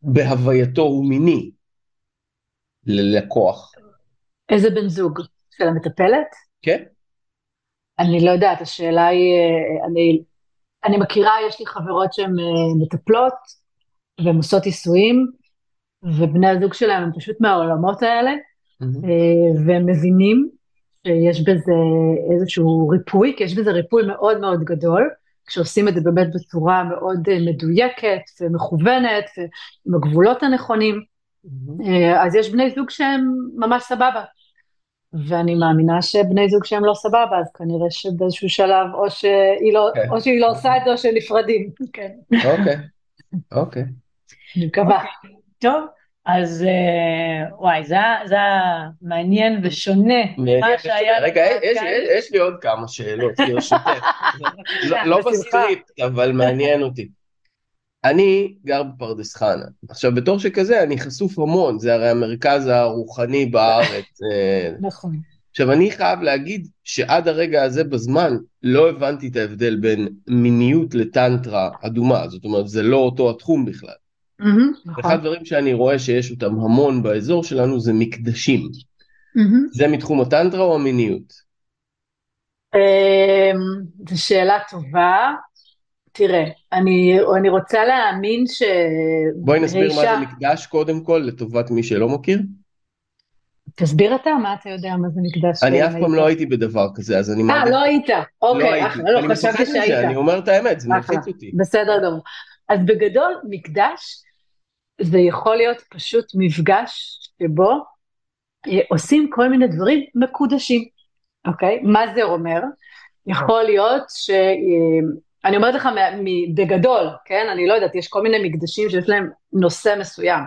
שבהווייתו הוא מיני ללקוח? איזה בן זוג? של המטפלת? כן. אני לא יודעת, השאלה היא, אה, אני, אני מכירה, יש לי חברות שהן אה, מטפלות, והן עושות עיסויים, ובני הזוג שלהם הם פשוט מהעולמות האלה, mm-hmm. והם מבינים שיש בזה איזשהו ריפוי, כי יש בזה ריפוי מאוד מאוד גדול, כשעושים את זה באמת בצורה מאוד אה, מדויקת ומכוונת ועם הגבולות הנכונים, mm-hmm. אז יש בני זוג שהם ממש סבבה. ואני מאמינה שבני זוג שהם לא סבבה, אז כנראה שבאיזשהו שלב או שהיא לא, okay. כן. או שהיא לא עושה את זה או שנפרדים. כן. אוקיי, אוקיי. אני מקווה. אוקיי, טוב, אז אה, וואי, זה היה מעניין ושונה מה שהיה... רגע, יש לי עוד כמה שאלות, *laughs* ברשותך. לא, לא בסקריפט, אבל מעניין אותי. אני גר בפרדס חנה. עכשיו, בתור שכזה, אני חשוף המון, זה הרי המרכז הרוחני בארץ. אה. נכון. עכשיו, אני חייב להגיד שעד הרגע הזה בזמן לא הבנתי את ההבדל בין מיניות לטנטרה אדומה, זאת אומרת, זה לא אותו התחום בכלל. Mm-hmm, אחד הדברים שאני רואה שיש אותם המון באזור שלנו זה מקדשים. Mm-hmm. זה מתחום הטנטרה או המיניות? אמ, זו שאלה טובה. תראה, אני, אני רוצה להאמין ש... בואי נסביר מה זה מקדש קודם כל, לטובת מי שלא מכיר. תסביר אתה, מה אתה יודע מה זה מקדש? אני אף פעם לא הייתי בדבר כזה, אז אני... אה, לא היית, אוקיי, לא, לא חשבתי שהיית. אני אומר את האמת, זה מלחיץ אותי. בסדר גמור. אז בגדול, מקדש זה יכול להיות פשוט מפגש שבו עושים כל מיני דברים מקודשים, אוקיי? מה זה אומר? יכול להיות ש... אני אומרת לך בגדול, כן? אני לא יודעת, יש כל מיני מקדשים שיש להם נושא מסוים.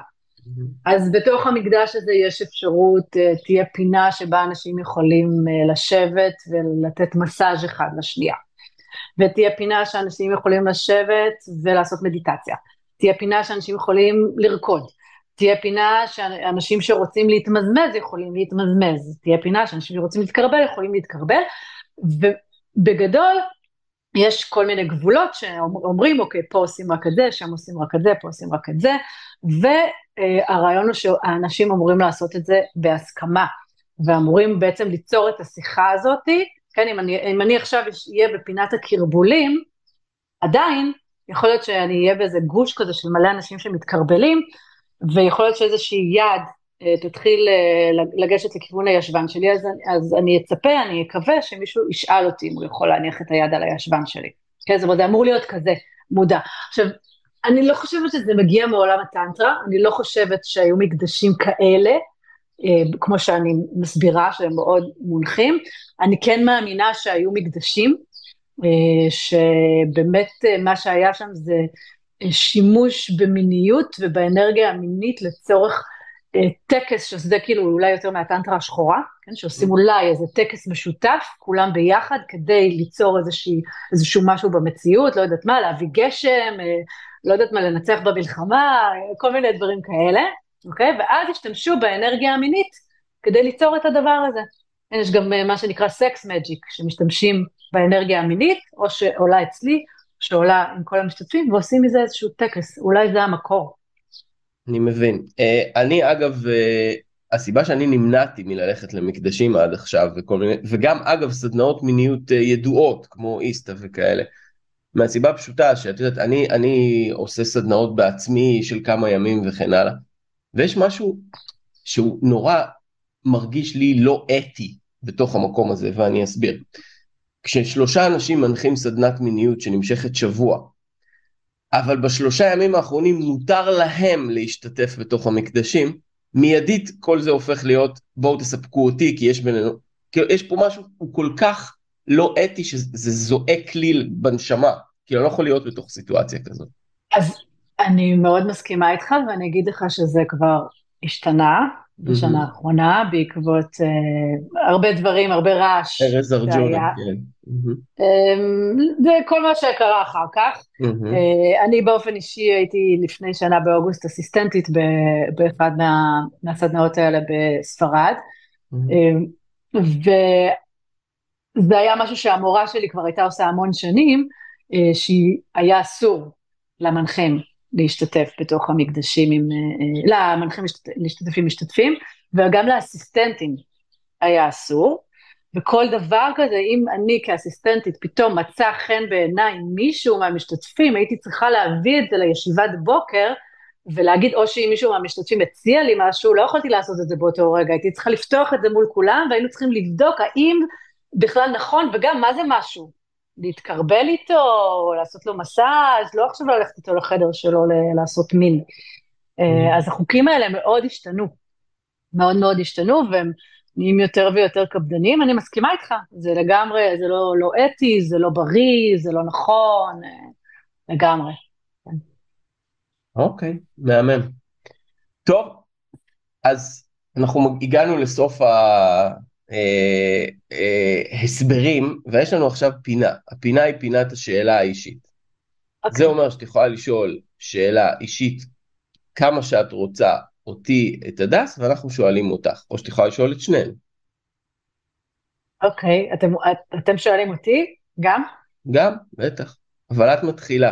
אז בתוך המקדש הזה יש אפשרות, אה, תהיה פינה שבה אנשים יכולים אה, לשבת ולתת מסאז' אחד לשנייה. ותהיה פינה שאנשים יכולים לשבת ולעשות מדיטציה. תהיה פינה שאנשים יכולים לרקוד. תהיה פינה שאנשים שרוצים להתמזמז יכולים להתמזמז. תהיה פינה שאנשים שרוצים להתקרבל יכולים להתקרבל. ובגדול, יש כל מיני גבולות שאומרים, אוקיי, פה עושים רק את זה, שם עושים רק את זה, פה עושים רק את זה, והרעיון הוא שהאנשים אמורים לעשות את זה בהסכמה, ואמורים בעצם ליצור את השיחה הזאתי, כן, אם אני, אם אני עכשיו אהיה בפינת הקרבולים, עדיין יכול להיות שאני אהיה באיזה גוש כזה של מלא אנשים שמתקרבלים, ויכול להיות שאיזושהי יד אה, תתחיל אה, לגשת לכיוון הישבן שלי, אז, אז אני אצפה, אני אקווה שמישהו ישאל אותי אם הוא יכול להניח את היד על הישבן שלי. כן, זאת אומרת, זה אמור להיות כזה מודע. עכשיו, אני לא חושבת שזה מגיע מעולם הטנטרה, אני לא חושבת שהיו מקדשים כאלה, אה, כמו שאני מסבירה, שהם מאוד מונחים. אני כן מאמינה שהיו מקדשים, שבאמת מה שהיה שם זה שימוש במיניות ובאנרגיה המינית לצורך אה, טקס, שזה כאילו אולי יותר מהטנטרה השחורה, כן, שעושים אולי איזה טקס משותף, כולם ביחד, כדי ליצור איזושהי, איזשהו משהו במציאות, לא יודעת מה, להביא גשם, אה, לא יודעת מה, לנצח במלחמה, כל מיני דברים כאלה, אוקיי? ואז השתמשו באנרגיה המינית כדי ליצור את הדבר הזה. יש גם אה, מה שנקרא sex magic, שמשתמשים באנרגיה המינית, או שעולה אצלי, שעולה עם כל המשתתפים, ועושים מזה איזשהו טקס, אולי זה המקור. אני מבין. Uh, אני אגב, uh, הסיבה שאני נמנעתי מללכת למקדשים עד עכשיו, וכל מיני, וגם אגב סדנאות מיניות uh, ידועות, כמו איסטה וכאלה, מהסיבה הפשוטה שאת יודעת, אני, אני עושה סדנאות בעצמי של כמה ימים וכן הלאה, ויש משהו שהוא נורא מרגיש לי לא אתי בתוך המקום הזה, ואני אסביר. כששלושה אנשים מנחים סדנת מיניות שנמשכת שבוע, אבל בשלושה ימים האחרונים מותר להם להשתתף בתוך המקדשים, מיידית כל זה הופך להיות בואו תספקו אותי כי יש בינינו, כי יש פה משהו, הוא כל כך לא אתי שזה זועק לי בנשמה, אני לא יכול להיות בתוך סיטואציה כזאת. אז אני מאוד מסכימה איתך ואני אגיד לך שזה כבר השתנה, בשנה האחרונה בעקבות uh, הרבה דברים, הרבה רעש. ארז ארג'ונה, כן. Um, זה כל מה שקרה אחר כך. Uh, אני באופן אישי הייתי לפני שנה באוגוסט אסיסטנטית באחד מה, מהסדנאות האלה בספרד. Uh, וזה היה משהו שהמורה שלי כבר הייתה עושה המון שנים, uh, שהיה אסור למנחם להשתתף בתוך המקדשים עם, אה, אה, למנחים להשתתף עם משתתפים, וגם לאסיסטנטים היה אסור, וכל דבר כזה, אם אני כאסיסטנטית פתאום מצא חן בעיניי מישהו מהמשתתפים, הייתי צריכה להביא את זה לישיבת בוקר, ולהגיד, או שאם מישהו מהמשתתפים הציע לי משהו, לא יכולתי לעשות את זה באותו רגע, הייתי צריכה לפתוח את זה מול כולם, והיינו צריכים לבדוק האם בכלל נכון, וגם מה זה משהו. להתקרבל איתו, לעשות לו מסאז', לא עכשיו ללכת איתו לחדר שלו לעשות מין. אה, mm. אז החוקים האלה מאוד השתנו, מאוד מאוד השתנו, והם נהיים יותר ויותר קפדניים. אני מסכימה איתך, זה לגמרי, זה לא, לא אתי, זה לא בריא, זה לא נכון, אה, לגמרי. אוקיי, okay, מהמם. טוב, אז אנחנו הגענו לסוף ה... אה, אה, הסברים, ויש לנו עכשיו פינה. הפינה היא פינת השאלה האישית. Okay. אוקיי. זה אומר שאת יכולה לשאול שאלה אישית כמה שאת רוצה אותי, את הדס, ואנחנו שואלים אותך, או שאת יכולה לשאול את שנינו. אוקיי, okay. אתם, את, אתם שואלים אותי גם? גם, בטח. אבל את מתחילה.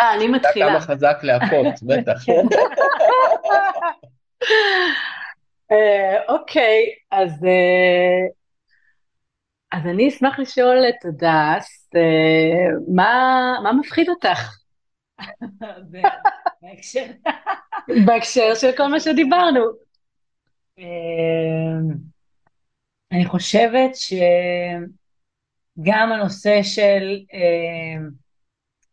אה, אני מתחילה. כמה חזק להכות, *laughs* בטח. *laughs* אה, אוקיי, אז אה, אז אני אשמח לשאול את הדס, אה, מה מפחיד אותך? *laughs* בהקשר בהקשר של כל מה שדיברנו. אני חושבת שגם הנושא של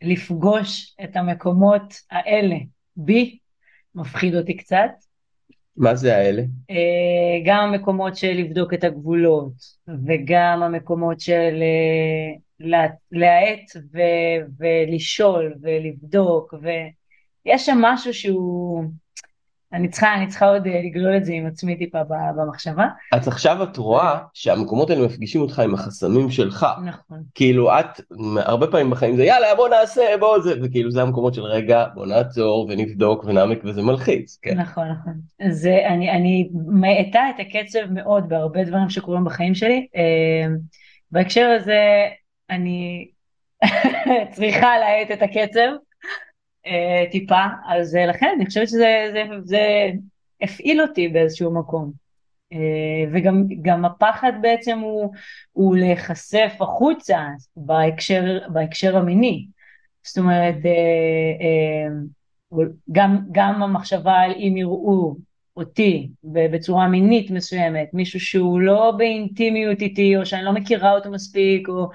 לפגוש את המקומות האלה בי, מפחיד אותי קצת. מה זה האלה? אה, גם המקומות של לבדוק את הגבולות, וגם המקומות של אה, לה- להאט ולשאול ולבדוק, ויש שם משהו שהוא... אני צריכה, אני צריכה עוד אה, לגלול את זה עם עצמי טיפה במחשבה. אז עכשיו את רואה שהמקומות האלה מפגישים אותך עם החסמים שלך. נכון. כאילו את הרבה פעמים בחיים זה יאללה בוא נעשה בוא זה וכאילו זה המקומות של רגע בוא נעצור ונבדוק ונעמק וזה מלחיץ. כן. נכון, נכון. זה, אני, אני מאטה את הקצב מאוד בהרבה דברים שקורים בחיים שלי. אה, בהקשר הזה, אני *laughs* צריכה להאט את הקצב אה, טיפה, אז אה, לכן אני חושבת שזה זה, זה הפעיל אותי באיזשהו מקום. אה, וגם גם הפחד בעצם הוא, הוא להיחשף החוצה בהקשר, בהקשר המיני. זאת אומרת, אה, אה, גם, גם המחשבה על אם יראו אותי בצורה מינית מסוימת, מישהו שהוא לא באינטימיות איתי, או שאני לא מכירה אותו מספיק, או...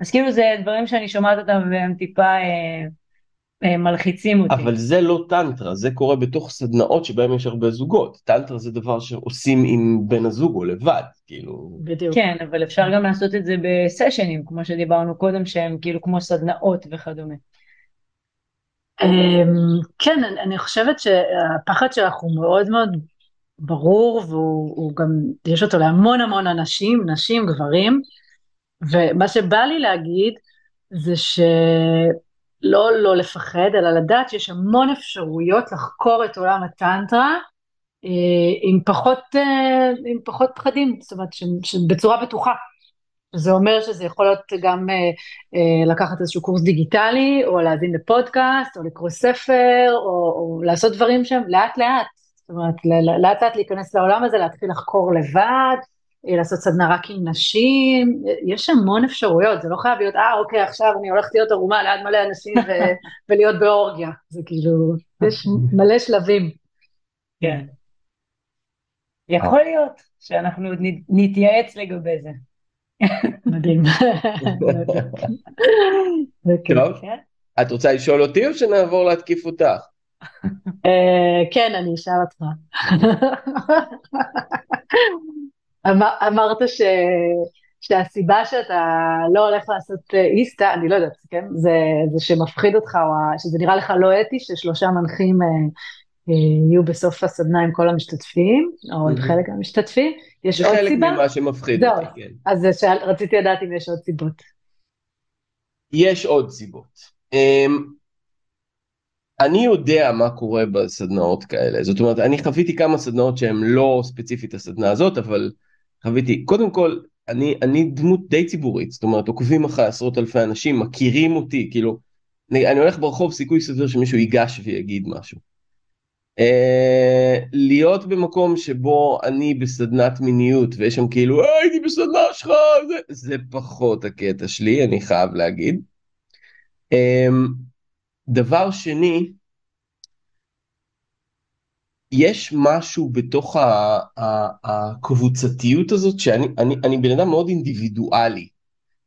אז כאילו זה דברים שאני שומעת אותם והם טיפה אה, מלחיצים אותי. אבל זה לא טנטרה זה קורה בתוך סדנאות שבהם יש הרבה זוגות טנטרה זה דבר שעושים עם בן הזוג או לבד כאילו בדיוק. כן, אבל אפשר גם לעשות את זה בסשנים, כמו שדיברנו קודם, שהם כאילו כמו סדנאות וכדומה. אמ, כן, אני- חושבת שהפחד שלך הוא מאוד מאוד ברור, והוא הוא גם, יש אותו להמון המון אנשים, נשים, גברים, ומה שבא לי להגיד זה שלא לא לפחד, אלא לדעת שיש המון אפשרויות לחקור את עולם הטנטרה אה, עם פחות, אה, עם פחות פחדים, זאת אומרת, שבצורה בטוחה. זה אומר שזה יכול להיות גם אה, אה, לקחת איזשהו קורס דיגיטלי, או להאזין לפודקאסט, או לקרוא ספר, או, או לעשות דברים שהם לאט לאט. זאת אומרת, לאט לאט להיכנס לעולם הזה, להתחיל לחקור לבד, לעשות סדנה רק עם נשים, אה, יש המון אפשרויות, זה לא חייב להיות, אה אוקיי, עכשיו אני הולכת להיות ערומה ליד מלא אנשים ו- *laughs* ולהיות באורגיה, זה כאילו, יש מלא שלבים. כן. יכול להיות שאנחנו עוד נתייעץ לגבי זה. מדהים. *laughs* טוב? את רוצה לשאול אותי או שנעבור להתקיף אותך? אה, כן, אני אשאל אותך. *laughs* אמר- אמרת ש... שהסיבה שאתה לא הולך לעשות אה, איסטה, אני לא יודעת, כן? זה, זה שמפחיד אותך, או שזה נראה לך לא אתי, ששלושה מנחים אה, אה, יהיו בסוף הסדנה עם כל המשתתפים, או עם. חלק מהמשתתפים. יש זה עוד חלק סיבה? ממה שמפחיד. אותי, כן. אז שאל, רציתי לדעת אם יש עוד סיבות. יש עוד סיבות. אמ, אני יודע מה קורה בסדנאות כאלה, זאת אומרת, אני חוויתי כמה סדנאות שהן לא ספציפית הסדנה הזאת, אבל חוויתי, קודם כל, אני, אני דמות די ציבורית, זאת אומרת, עוקבים אחרי עשרות אלפי אנשים, מכירים אותי, כאילו, אני, אני הולך ברחוב, סיכוי סביר שמישהו ייגש ויגיד משהו. Uh, להיות במקום שבו אני בסדנת מיניות ויש שם כאילו "אה, הייתי בסדנה שלך זה, זה פחות הקטע שלי אני חייב להגיד. Um, דבר שני, יש משהו בתוך ה- ה- הקבוצתיות הזאת שאני אני, אני בן אדם מאוד אינדיבידואלי.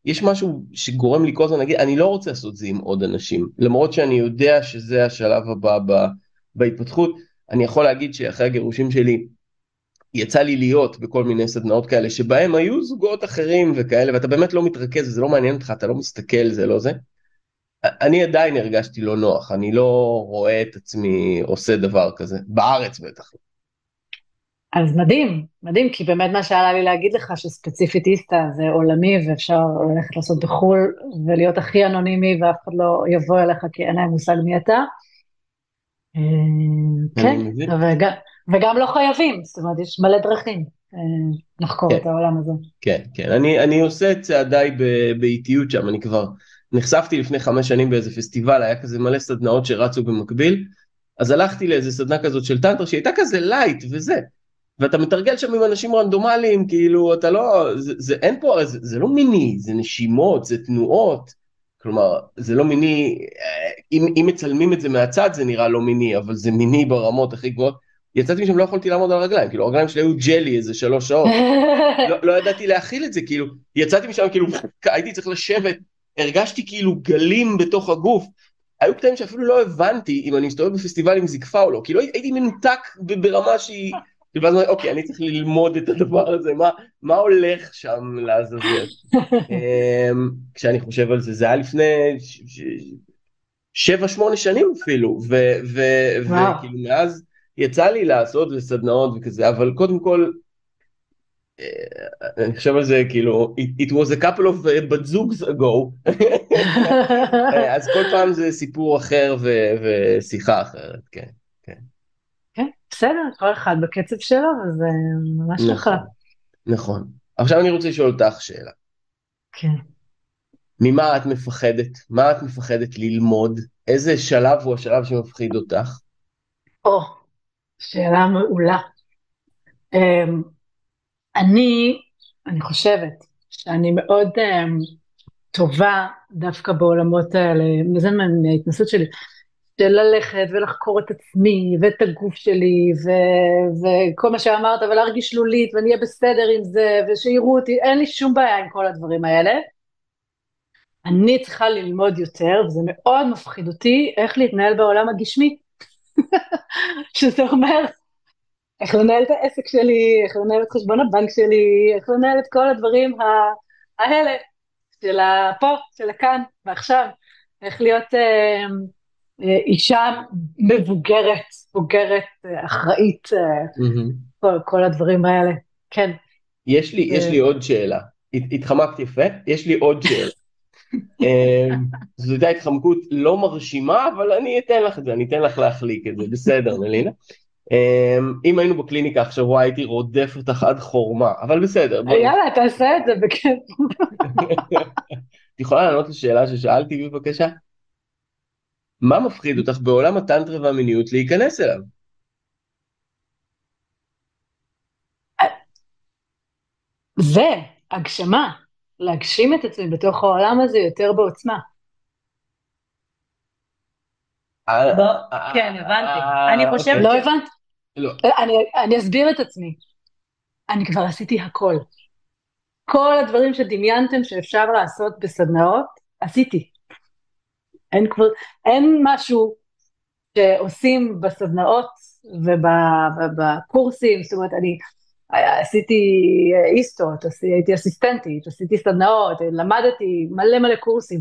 יש משהו שגורם לי כל הזמן להגיד אני לא רוצה לעשות זה עם עוד אנשים למרות שאני יודע שזה השלב הבא ב, בהתפתחות אני יכול להגיד שאחרי הגירושים שלי יצא לי להיות בכל מיני סדנאות כאלה שבהם היו זוגות אחרים וכאלה ואתה באמת לא מתרכז זה לא מעניין אותך אתה לא מסתכל זה לא זה. אני עדיין הרגשתי לא נוח אני לא רואה את עצמי עושה דבר כזה בארץ בטח. אז מדהים, מדהים, כי באמת מה שעלה לי להגיד לך שספציפית איסטה זה עולמי ואפשר ללכת לעשות בחו"ל ולהיות הכי אנונימי ואף אחד לא יבוא אליך כי אין להם מושג מי אתה. אה, כן. וגם, וגם לא חייבים, זאת אומרת יש מלא דרכים אה, לחקור כן. את העולם הזה. כן, כן, אני, אני עושה את צעדיי באיטיות שם, אני כבר נחשפתי לפני חמש שנים באיזה פסטיבל, היה כזה מלא סדנאות שרצו במקביל, אז הלכתי לאיזה סדנה כזאת של טנטרה שהייתה כזה light וזה, ואתה מתרגל שם עם אנשים רנדומליים, כאילו אתה לא, זה, זה אין פה, זה, זה לא מיני, זה נשימות, זה תנועות, כלומר זה לא מיני, אה, אם, אם מצלמים את זה מהצד זה נראה לא מיני, אבל זה מיני ברמות הכי גבוהות. יצאתי משם לא יכולתי לעמוד על הרגליים, כאילו הרגליים שלי היו ג'לי איזה שלוש שעות. *laughs* לא, לא ידעתי להכיל את זה, כאילו, יצאתי משם, כאילו, *laughs* הייתי צריך לשבת, הרגשתי כאילו גלים בתוך הגוף. היו קטעים שאפילו לא הבנתי אם אני מסתובב בפסטיבל עם זקפה או לא, כאילו הייתי מנותק ברמה שהיא ואז אני אומר, אוקיי, אני צריך ללמוד את הדבר הזה, מה, מה הולך שם לעזאזל? *laughs* אמ, כשאני חושב על זה, זה היה לפני שבע, שמונה שנים אפילו, וכאילו מאז יצא לי לעשות וסדנאות וכזה, אבל קודם כל, אני חושב על זה כאילו it, was a couple of uh, בת זוגס ago אז כל פעם זה סיפור אחר ושיחה אחרת כן כן. כן בסדר כל אחד בקצב שלו וזה ממש נכון, נכון נכון עכשיו אני רוצה לשאול אותך שאלה. כן. ממה את מפחדת מה את מפחדת ללמוד איזה שלב הוא השלב שמפחיד אותך. או שאלה מעולה. אני, אני חושבת שאני מאוד um, טובה דווקא בעולמות האלה, זה מההתנסות שלי, של ללכת ולחקור את עצמי ואת הגוף שלי ו- וכל מה שאמרת ולהרגיש שלולית ואני אהיה בסדר עם זה ושיראו אותי, אין לי שום בעיה עם כל הדברים האלה. אני צריכה ללמוד יותר וזה מאוד מפחיד אותי איך להתנהל בעולם הגשמי. *laughs* שזה אומר איך לנהל את העסק שלי, איך לנהל את חשבון הבנק שלי, איך לנהל את כל הדברים האלה של הפה, של הכאן ועכשיו, איך להיות אה, אה, אישה מבוגרת, בוגרת, אה, אחראית, mm-hmm. כל, כל הדברים האלה, כן. יש לי, יש לי עוד שאלה, התחמקת יפה, יש לי עוד שאלה. *laughs* זו הייתה התחמקות לא מרשימה, אבל אני אתן לך את זה, אני אתן לך להחליק את זה, בסדר, מלינה. אמ, אם היינו בקליניקה עכשיו וואי הייתי רודף אותך עד חורמה אבל בסדר. יאללה תעשה את זה בכיף. את יכולה לענות לשאלה ששאלתי בבקשה? מה מפחיד אותך בעולם הטנטרה והמיניות להיכנס אליו? זה הגשמה, להגשים את עצמי בתוך העולם הזה יותר בעוצמה. אה, אה, כן, הבנתי. אני חושבת... לא הבנת. לא. אני, אני אסביר את עצמי. אני כבר עשיתי הכל. כל הדברים שדמיינתם שאפשר לעשות בסדנאות, עשיתי. אין, כבר, אין משהו שעושים בסדנאות ובקורסים, זאת אומרת, אני עשיתי איסטות, הייתי אסיסטנטית, עשיתי סדנאות, למדתי מלא מלא קורסים.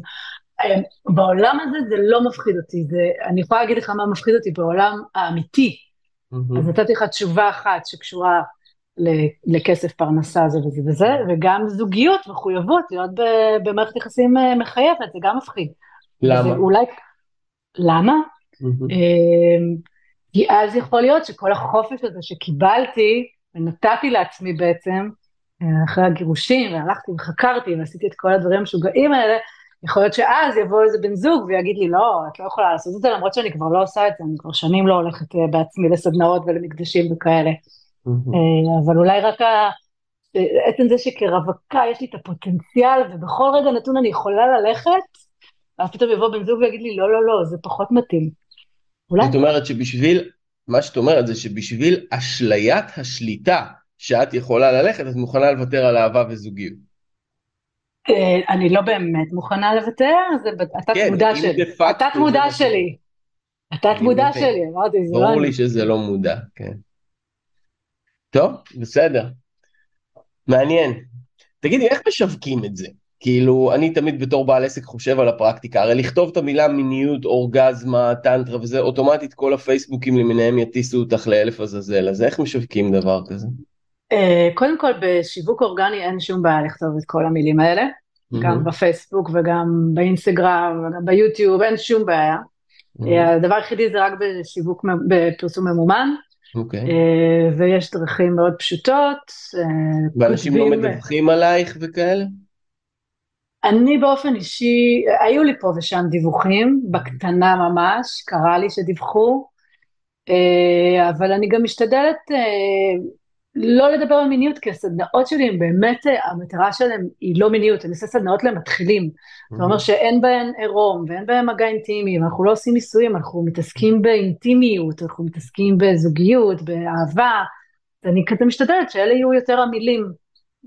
בעולם הזה זה לא מפחיד אותי, זה, אני יכולה להגיד לך מה מפחיד אותי בעולם האמיתי, Mm-hmm. אז נתתי לך תשובה אחת שקשורה לכסף, פרנסה, זה וזה וזה, וגם זוגיות, מחויבות, להיות במערכת יחסים אה, מחייבת, זה גם מפחיד. למה? אולי... למה? Mm-hmm. כי אז יכול להיות שכל החופש הזה שקיבלתי, ונתתי לעצמי בעצם, אה, אחרי הגירושים, והלכתי וחקרתי ועשיתי את כל הדברים המשוגעים האלה, יכול להיות שאז יבוא איזה בן זוג ויגיד לי, לא, את לא יכולה לעשות את זה, למרות שאני כבר לא עושה את זה, אני כבר שנים לא הולכת אה, בעצמי לסדנאות ולמקדשים וכאלה. אה, אבל אולי רק עצם זה שכרווקה יש לי את הפוטנציאל, ובכל רגע נתון אני יכולה ללכת, ואז פתאום יבוא בן זוג ויגיד לי, לא, לא, לא, זה פחות מתאים. אולי... זאת אומרת שבשביל, מה שאת אומרת זה שבשביל אשליית השליטה שאת יכולה ללכת, את מוכנה לוותר על אהבה וזוגיות. אה, אני לא באמת מוכנה לוותר, זה התת כן, שלי. התת מודע שלי. התת מודע שלי, אמרתי, זה לא... ברור לי שזה לא מודע, כן. טוב, בסדר. מעניין. תגידי, איך משווקים את זה? כאילו, אני תמיד בתור בעל עסק חושב על הפרקטיקה, הרי לכתוב את המילה מיניות, אורגזמה, טנטרה וזה, אוטומטית כל הפייסבוקים למיניהם יטיסו אותך לאלף עזאזל, אז איך משווקים דבר כזה? Uh, קודם כל בשיווק אורגני אין שום בעיה לכתוב את כל המילים האלה, mm-hmm. גם בפייסבוק וגם באינסטגרם וגם ביוטיוב, אין שום בעיה. Mm-hmm. הדבר היחידי זה רק בשיווק, בפרסום ממומן, okay. אוקיי. אה, ויש דרכים מאוד פשוטות. ואנשים לא מדווחים עלייך וכאלה? אני באופן אישי, היו לי פה ושם דיווחים, בקטנה ממש, קרה לי שדיווחו, אבל אני גם משתדלת לא לדבר על מיניות, כי הסדנאות שלי הם באמת, המטרה שלהם היא לא מיניות, אני עושה סדנאות למתחילים. זאת אומרת שאין בהן עירום ואין בהן מגע אינטימי, אנחנו לא עושים ניסויים, אנחנו מתעסקים באינטימיות, אנחנו מתעסקים בזוגיות, באהבה. אני כזה משתדלת שאלה יהיו יותר המילים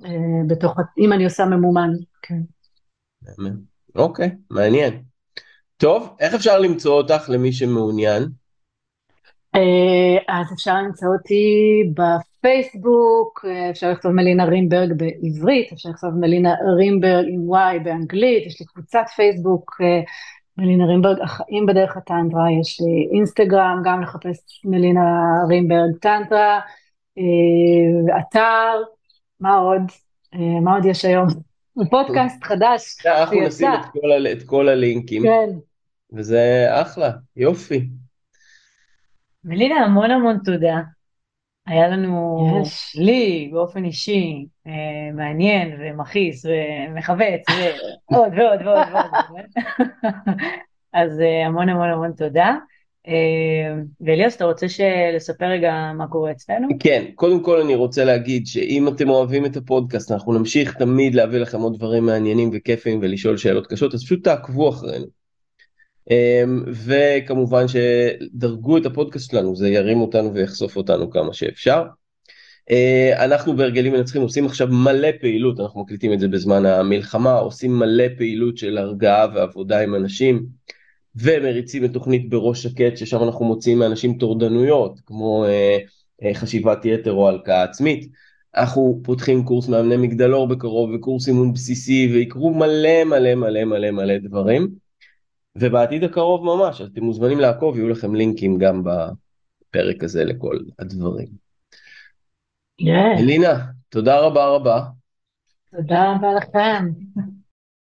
אה, בתוך, אם אני עושה ממומן, כן. אוקיי, מעניין. טוב, איך אפשר למצוא אותך למי שמעוניין? אז אפשר למצוא אותי בפייסבוק, אפשר לכתוב מלינה רימברג בעברית, אפשר לכתוב מלינה רימברג עם Y באנגלית, יש לי קבוצת פייסבוק מלינה רימברג החיים בדרך הטנטרה, יש לי אינסטגרם, גם לחפש מלינה רימברג טנטרה, אתר, מה עוד? מה עוד יש היום? פודקאסט חדש. אנחנו נשים את כל הלינקים. כן. וזה אחלה, יופי. מלינה, המון המון תודה. היה לנו, יש. לי באופן אישי, אה, מעניין ומכעיס ומכווץ *laughs* ועוד ועוד ועוד ועוד. *laughs* אז אה, המון המון המון תודה. אה, ואליאס, אתה רוצה לספר רגע מה קורה אצלנו? כן, קודם כל אני רוצה להגיד שאם אתם אוהבים את הפודקאסט, אנחנו נמשיך תמיד להביא לכם עוד דברים מעניינים וכיפים ולשאול שאלות קשות, אז פשוט תעקבו אחרינו. אמ, וכמובן שדרגו את הפודקאסט שלנו, זה ירים אותנו ויחשוף אותנו כמה שאפשר. אה, אנחנו בהרגלים מנצחים עושים עכשיו מלא פעילות, אנחנו מקליטים את זה בזמן המלחמה, עושים מלא פעילות של הרגעה ועבודה עם אנשים, ומריצים את תוכנית בראש שקט, ששם אנחנו מוציאים מאנשים טורדנויות, כמו אה, אה, חשיבת יתר או הלקאה עצמית. אנחנו פותחים קורס מאמני מגדלור בקרוב וקורס אימון בסיסי ויקרו מלא מלא מלא מלא מלא דברים. ובעתיד הקרוב ממש, אז אתם מוזמנים לעקוב, יהיו לכם לינקים גם בפרק הזה לכל הדברים. Yeah. אלינה, תודה רבה רבה. תודה רבה לכם.